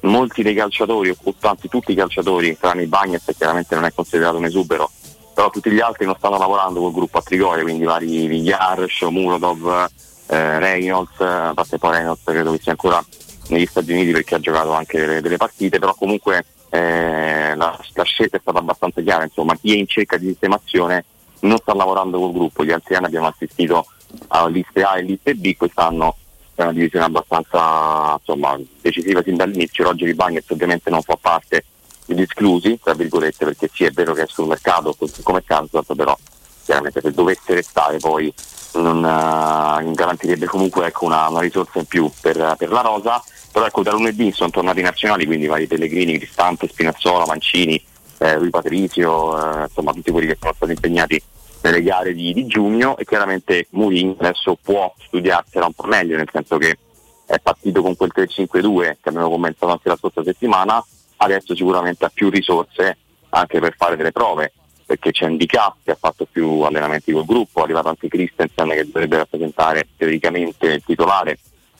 molti dei calciatori, o anzi tutti i calciatori, tranne i Bagnes chiaramente non è considerato un esubero, però tutti gli altri non stanno lavorando col gruppo a Trigoria, quindi vari Vigliar, Shomurodov, eh, Reynolds, a parte poi Reynolds credo che sia ancora negli Stati Uniti perché ha giocato anche delle, delle partite, però comunque eh, la, la, scelta è stata abbastanza chiara, insomma chi è in cerca di sistemazione non sta lavorando col gruppo, gli altri anni abbiamo assistito a liste A e liste B, quest'anno è una divisione abbastanza insomma, decisiva sin dall'inizio, Roger Bagnets ovviamente non fa parte degli esclusi, tra virgolette, perché sì è vero che è sul mercato come Kansas, però chiaramente se dovesse restare poi non, uh, garantirebbe comunque ecco, una, una, risorsa in più per, per, la rosa, però ecco da lunedì sono tornati i nazionali, quindi vari Pellegrini, Cristante, Spinazzola, Mancini, eh, Rui Patrizio, eh, insomma tutti quelli che sono stati impegnati nelle gare di, di giugno. E chiaramente Mourinho adesso può studiarsela un po' meglio, nel senso che è partito con quel 3-5-2 che abbiamo commentato anche la scorsa settimana, adesso sicuramente ha più risorse anche per fare delle prove perché c'è Ndika che ha fatto più allenamenti col gruppo, è arrivato anche Christensen che dovrebbe rappresentare teoricamente il titolare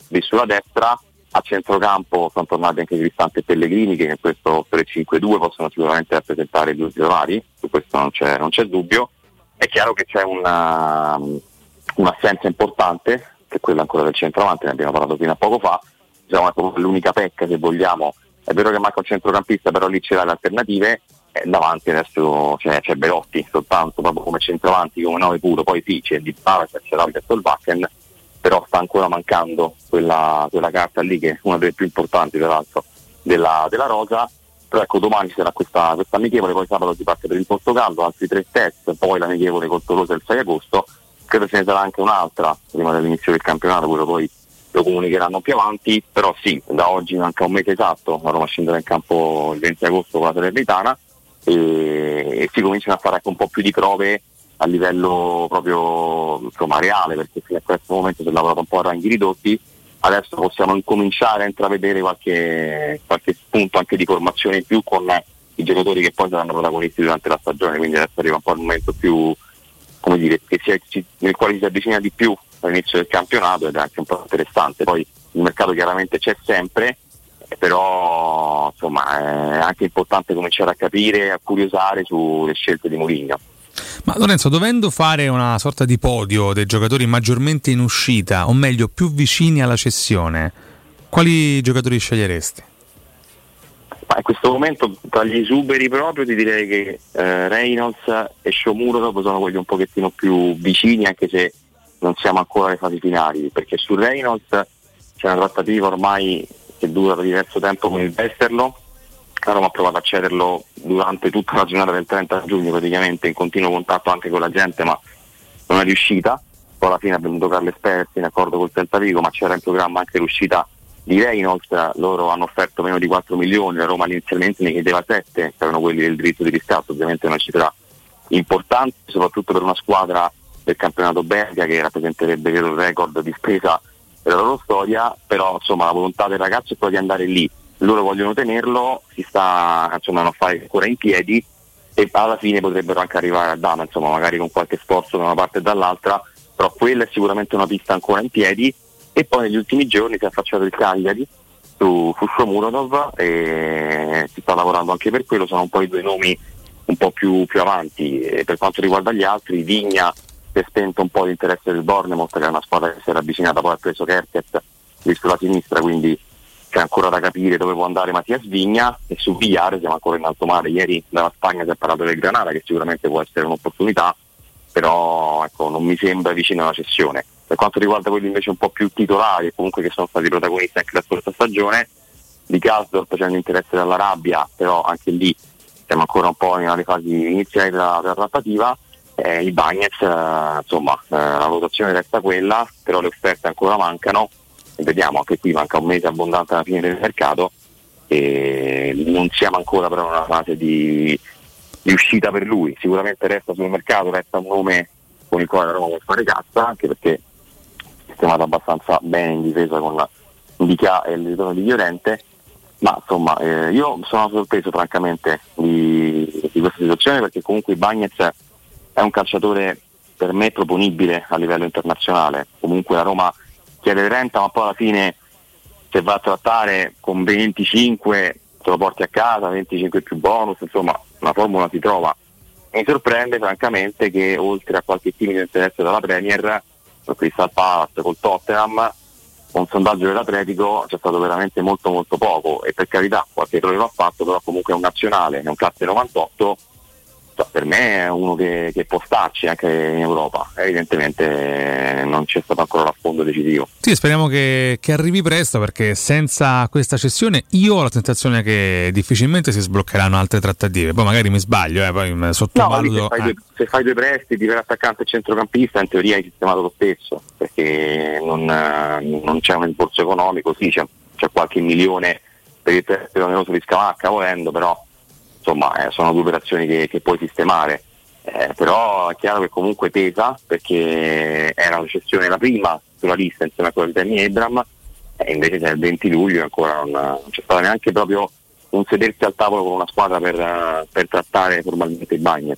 lì sulla destra, a centrocampo sono tornati anche Cristante e Pellegrini che in questo 3-5-2 possono sicuramente rappresentare i due titolari, su questo non c'è, non c'è dubbio. È chiaro che c'è una, un'assenza importante, che è quella ancora del centravanti, ne abbiamo parlato fino a poco fa, diciamo, è proprio l'unica pecca se vogliamo. È vero che manca un centrocampista, però lì c'è le alternative davanti adesso c'è, c'è Belotti soltanto proprio come centravanti, come 9 puro, poi sì c'è Di Bala, c'è Lavia e Solvaken, però sta ancora mancando quella, quella, carta lì che è una delle più importanti tra l'altro della, della rosa. Però ecco domani sarà questa, questa amichevole, poi sabato si parte per il Portogallo, altri tre test, poi l'amichevole col Tolosa il 6 agosto, credo ce ne sarà anche un'altra prima dell'inizio del campionato, quello poi lo comunicheranno più avanti, però sì, da oggi manca un mese esatto, la Roma scenderà in campo il 20 agosto con la Salernitana e, e si cominciano a fare anche un po' più di prove a livello proprio insomma, reale, perché fino a questo momento si è lavorato un po' a ranghi ridotti, adesso possiamo incominciare a intravedere qualche, qualche spunto anche di formazione in più con i giocatori che poi saranno protagonisti durante la stagione, quindi adesso arriva un po' il momento più, come dire, si, nel quale si avvicina di più all'inizio del campionato ed è anche un po' interessante. Poi il mercato chiaramente c'è sempre, però insomma è anche importante cominciare a capire, a curiosare sulle scelte di Mourinho. Ma Lorenzo, dovendo fare una sorta di podio dei giocatori maggiormente in uscita, o meglio più vicini alla cessione, quali giocatori sceglieresti? Ma in questo momento tra gli esuberi proprio ti direi che eh, Reynolds e Shomuro dopo sono quelli un pochettino più vicini anche se non siamo ancora alle fasi finali perché su Reynolds c'è una trattativa ormai che dura da diverso tempo con il Vesterlo la Roma ha provato a cederlo durante tutta la giornata del 30 giugno praticamente in continuo contatto anche con la gente ma non è riuscita. Poi alla fine è venuto Carles Perez in accordo col Tentavico ma c'era in programma anche l'uscita di Reynolds. Loro hanno offerto meno di 4 milioni la Roma inizialmente ne chiedeva 7 che erano quelli del diritto di riscatto ovviamente una cifra importante soprattutto per una squadra del campionato belga che rappresenterebbe il record di spesa della loro storia però insomma la volontà del ragazzo è quella di andare lì loro vogliono tenerlo, si sta insomma, a fare ancora in piedi e alla fine potrebbero anche arrivare a Dama, insomma, magari con qualche sforzo da una parte e dall'altra, però quella è sicuramente una pista ancora in piedi e poi negli ultimi giorni si è affacciato il Cagliari su Muradov e si sta lavorando anche per quello, sono un po' i due nomi un po' più, più avanti. E per quanto riguarda gli altri, Vigna si è spento un po' l'interesse del Bournemouth, che è una squadra che si era avvicinata poi ha preso Kerket visto la sinistra, quindi c'è ancora da capire dove può andare Mattias Vigna e su Vigliare siamo ancora in alto mare. Ieri dalla Spagna si è parlato del Granada che sicuramente può essere un'opportunità, però ecco, non mi sembra vicino alla cessione. Per quanto riguarda quelli invece un po' più titolari comunque che sono stati protagonisti anche la scorsa stagione, di Gasdorp c'è un interesse dall'Arabia, però anche lì siamo ancora un po' nelle fasi iniziali della trattativa. Eh, I Bagnets, eh, insomma, eh, la votazione resta quella, però le offerte ancora mancano. Vediamo anche qui manca un mese abbondante alla fine del mercato e non siamo ancora però in una fase di, di, uscita per lui, sicuramente resta sul mercato, resta un nome con il quale la Roma può fare cazzo anche perché è sistemato abbastanza bene in difesa con la Indica e il ritorno di Llorente. Ma insomma eh, io sono sorpreso francamente di, di, questa situazione perché comunque Bagnez è un calciatore per me proponibile a livello internazionale comunque la Roma chiede 30 ma poi alla fine se va a trattare con 25 te lo porti a casa, 25 più bonus, insomma una formula si trova. Mi sorprende francamente che oltre a qualche timido interesse dalla Premier, con Crystal Palace, col Tottenham, un sondaggio dell'Atletico c'è stato veramente molto molto poco e per carità qualche errore l'ha fatto, però comunque è un nazionale, è un classe 98 per me è uno che, che, può starci anche in Europa. Evidentemente non c'è stato ancora l'affondo decisivo. Sì, speriamo che, che, arrivi presto perché senza questa cessione io ho la sensazione che difficilmente si sbloccheranno altre trattative. Poi magari mi sbaglio, eh, poi sottovaluto. No, se, fai eh. due, se fai due prestiti per attaccante e centrocampista in teoria hai sistemato lo stesso perché non, non c'è un impulso economico, sì c'è, c'è qualche milione per il prestito oneroso di Scamacca volendo, però insomma eh, sono due operazioni che, che puoi sistemare. Eh, però è chiaro che comunque pesa perché era una cessione la prima sulla lista insieme a quella di Danny Abram e invece il 20 luglio ancora non, non, c'è stato neanche proprio un sedersi al tavolo con una squadra per, per trattare formalmente il bagno.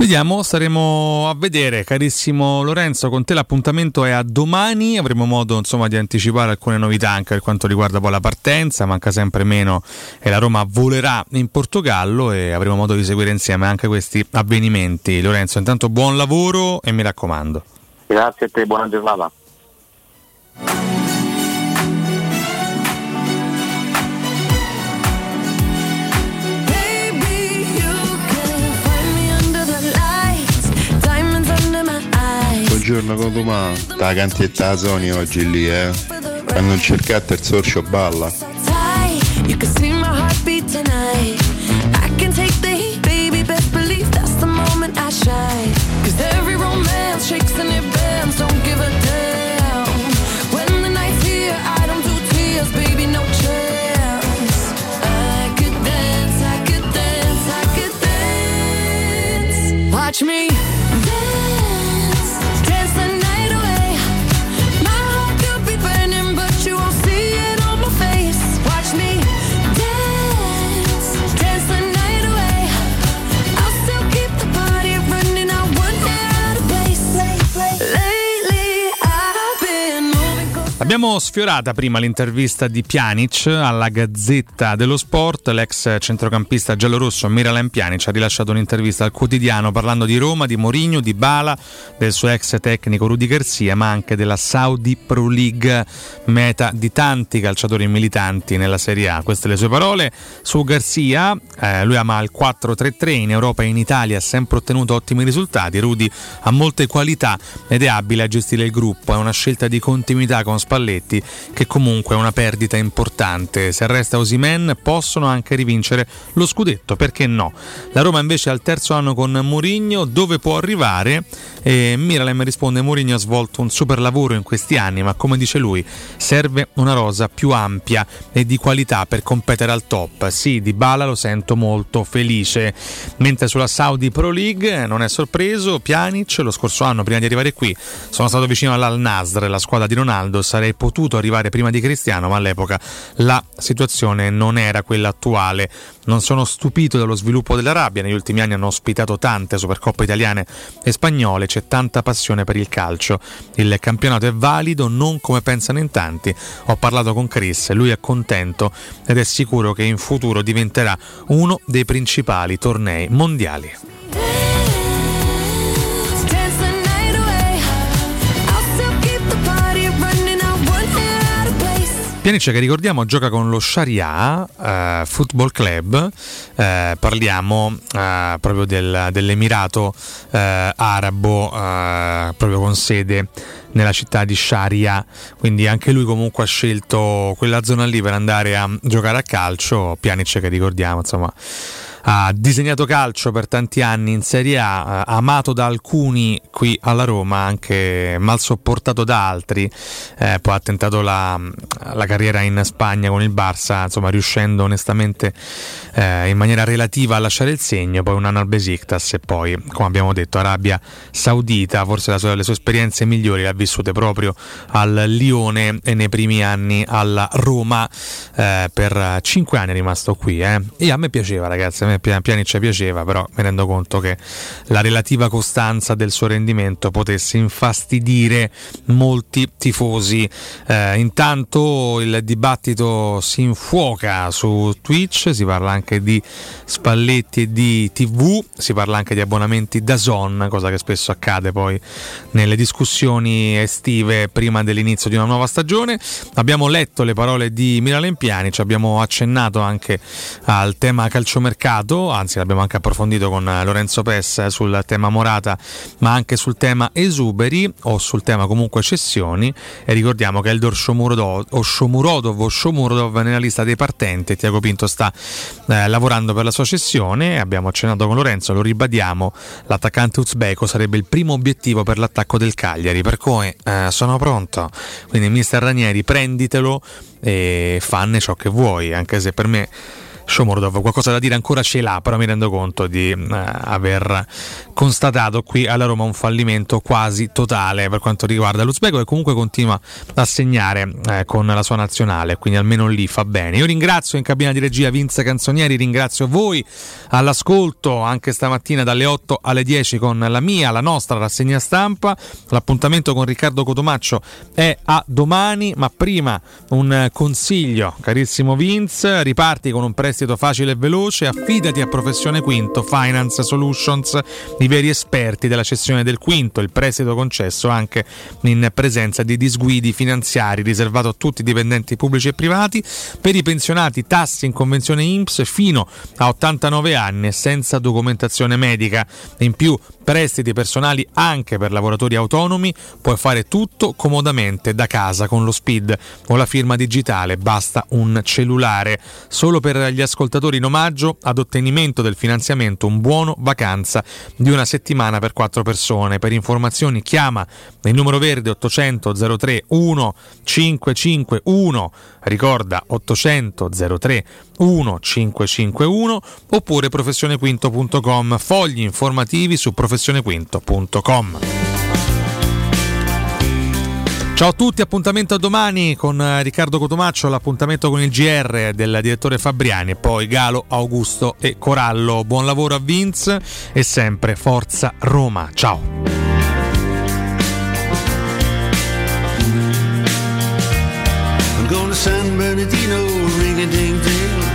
Vediamo, staremo a vedere, carissimo Lorenzo, con te l'appuntamento è a domani, avremo modo insomma, di anticipare alcune novità anche per quanto riguarda poi la partenza, manca sempre meno e la Roma volerà in Portogallo e avremo modo di seguire insieme anche questi avvenimenti. Lorenzo, intanto buon lavoro e mi raccomando. Grazie a te, buona giornata. Buongiorno Codumà, da cantietta Sony oggi lì eh. Quando non cercate il sorcio balla. You can Abbiamo sfiorata prima l'intervista di Pjanic alla Gazzetta dello Sport. L'ex centrocampista giallorosso Miralem Pjanic ha rilasciato un'intervista al quotidiano parlando di Roma, di Mourinho, di Bala, del suo ex tecnico Rudy Garcia, ma anche della Saudi Pro League, meta di tanti calciatori militanti nella Serie A. Queste le sue parole su Garcia. eh, lui ama il 4-3-3 in Europa e in Italia, ha sempre ottenuto ottimi risultati. Rudy ha molte qualità ed è abile a gestire il gruppo. È una scelta di continuità con Spalletti che comunque è una perdita importante. Se resta Osimen possono anche rivincere lo scudetto, perché no? La Roma invece al terzo anno con Mourinho, dove può arrivare? E Miralem risponde Mourinho ha svolto un super lavoro in questi anni, ma come dice lui serve una rosa più ampia e di qualità per competere al top. Sì, di Bala lo sento molto felice. Mentre sulla Saudi Pro League non è sorpreso, Pjanic lo scorso anno prima di arrivare qui sono stato vicino all'Al Nasr, la squadra di Ronaldo, sarei potuto arrivare prima di Cristiano, ma all'epoca la situazione non era quella attuale. Non sono stupito dallo sviluppo dell'Arabia, negli ultimi anni hanno ospitato tante Supercoppe italiane e spagnole, c'è tanta passione per il calcio. Il campionato è valido, non come pensano in tanti. Ho parlato con Chris, lui è contento ed è sicuro che in futuro diventerà uno dei principali tornei mondiali. Pjanic che ricordiamo gioca con lo Sharia eh, Football Club, Eh, parliamo eh, proprio del- dell'Emirato eh, arabo, eh, proprio con sede nella città di Sharia, quindi anche lui comunque ha scelto quella zona lì per andare a giocare a calcio, Pjanic che ricordiamo insomma ha disegnato calcio per tanti anni in Serie A, amato da alcuni qui alla Roma, anche mal sopportato da altri, eh, poi ha tentato la, la carriera in Spagna con il Barça, insomma riuscendo onestamente eh, in maniera relativa a lasciare il segno, poi un anno al Besiktas e poi, come abbiamo detto, Arabia Saudita, forse sua- le sue esperienze migliori le ha vissute proprio al Lione e nei primi anni alla Roma, eh, per cinque anni è rimasto qui eh. e a me piaceva ragazzi, me Pjanic piaceva, però mi rendo conto che la relativa costanza del suo rendimento potesse infastidire molti tifosi. Eh, intanto il dibattito si infuoca su Twitch, si parla anche di Spalletti e di TV, si parla anche di abbonamenti da Zon, cosa che spesso accade poi nelle discussioni estive prima dell'inizio di una nuova stagione. Abbiamo letto le parole di Miralem Pjanic, abbiamo accennato anche al tema calciomercato, anzi l'abbiamo anche approfondito con Lorenzo Pes sul tema Morata, ma anche sul tema esuberi o sul tema comunque cessioni. E ricordiamo che Eldor Shomurodov o Shomurodov o Shomurodov nella lista dei partenti, Tiago Pinto sta eh, lavorando per la sua cessione, abbiamo accennato con Lorenzo, lo ribadiamo, l'attaccante uzbeko sarebbe il primo obiettivo per l'attacco del Cagliari, per cui eh, sono pronto, quindi mister Ranieri prenditelo e fanne ciò che vuoi, anche se per me Shomurodov qualcosa da dire ancora ce l'ha, però mi rendo conto di eh, aver constatato qui alla Roma un fallimento quasi totale per quanto riguarda l'Uzbeko che comunque continua a segnare eh, con la sua nazionale, quindi almeno lì fa bene. Io ringrazio in cabina di regia Vince Canzonieri, ringrazio voi all'ascolto anche stamattina dalle 8 alle 10 con la mia, la nostra rassegna stampa. L'appuntamento con Riccardo Cotomaccio è a domani, ma prima un consiglio, carissimo Vince, riparti con un prestito prestito facile e veloce, affidati a Professione Quinto Finance Solutions, i veri esperti della cessione del quinto, il prestito concesso anche in presenza di disguidi finanziari riservato a tutti i dipendenti pubblici e privati, per i pensionati tassi in convenzione INPS fino a 89 anni e senza documentazione medica. In più prestiti personali anche per lavoratori autonomi, puoi fare tutto comodamente da casa con lo SPID o la firma digitale, basta un cellulare. Solo per gli ascoltatori in omaggio ad ottenimento del finanziamento un buono vacanza di una settimana per quattro persone. Per informazioni chiama il numero verde 800 03 1551, ricorda 800 03 1551 oppure professionequinto.com, fogli informativi su professionequinto.com. Ciao a tutti, appuntamento a domani con Riccardo Cotomaccio, l'appuntamento con il GR del direttore Fabriani e poi Galo, Augusto e Corallo. Buon lavoro a Vince e sempre Forza Roma. Ciao.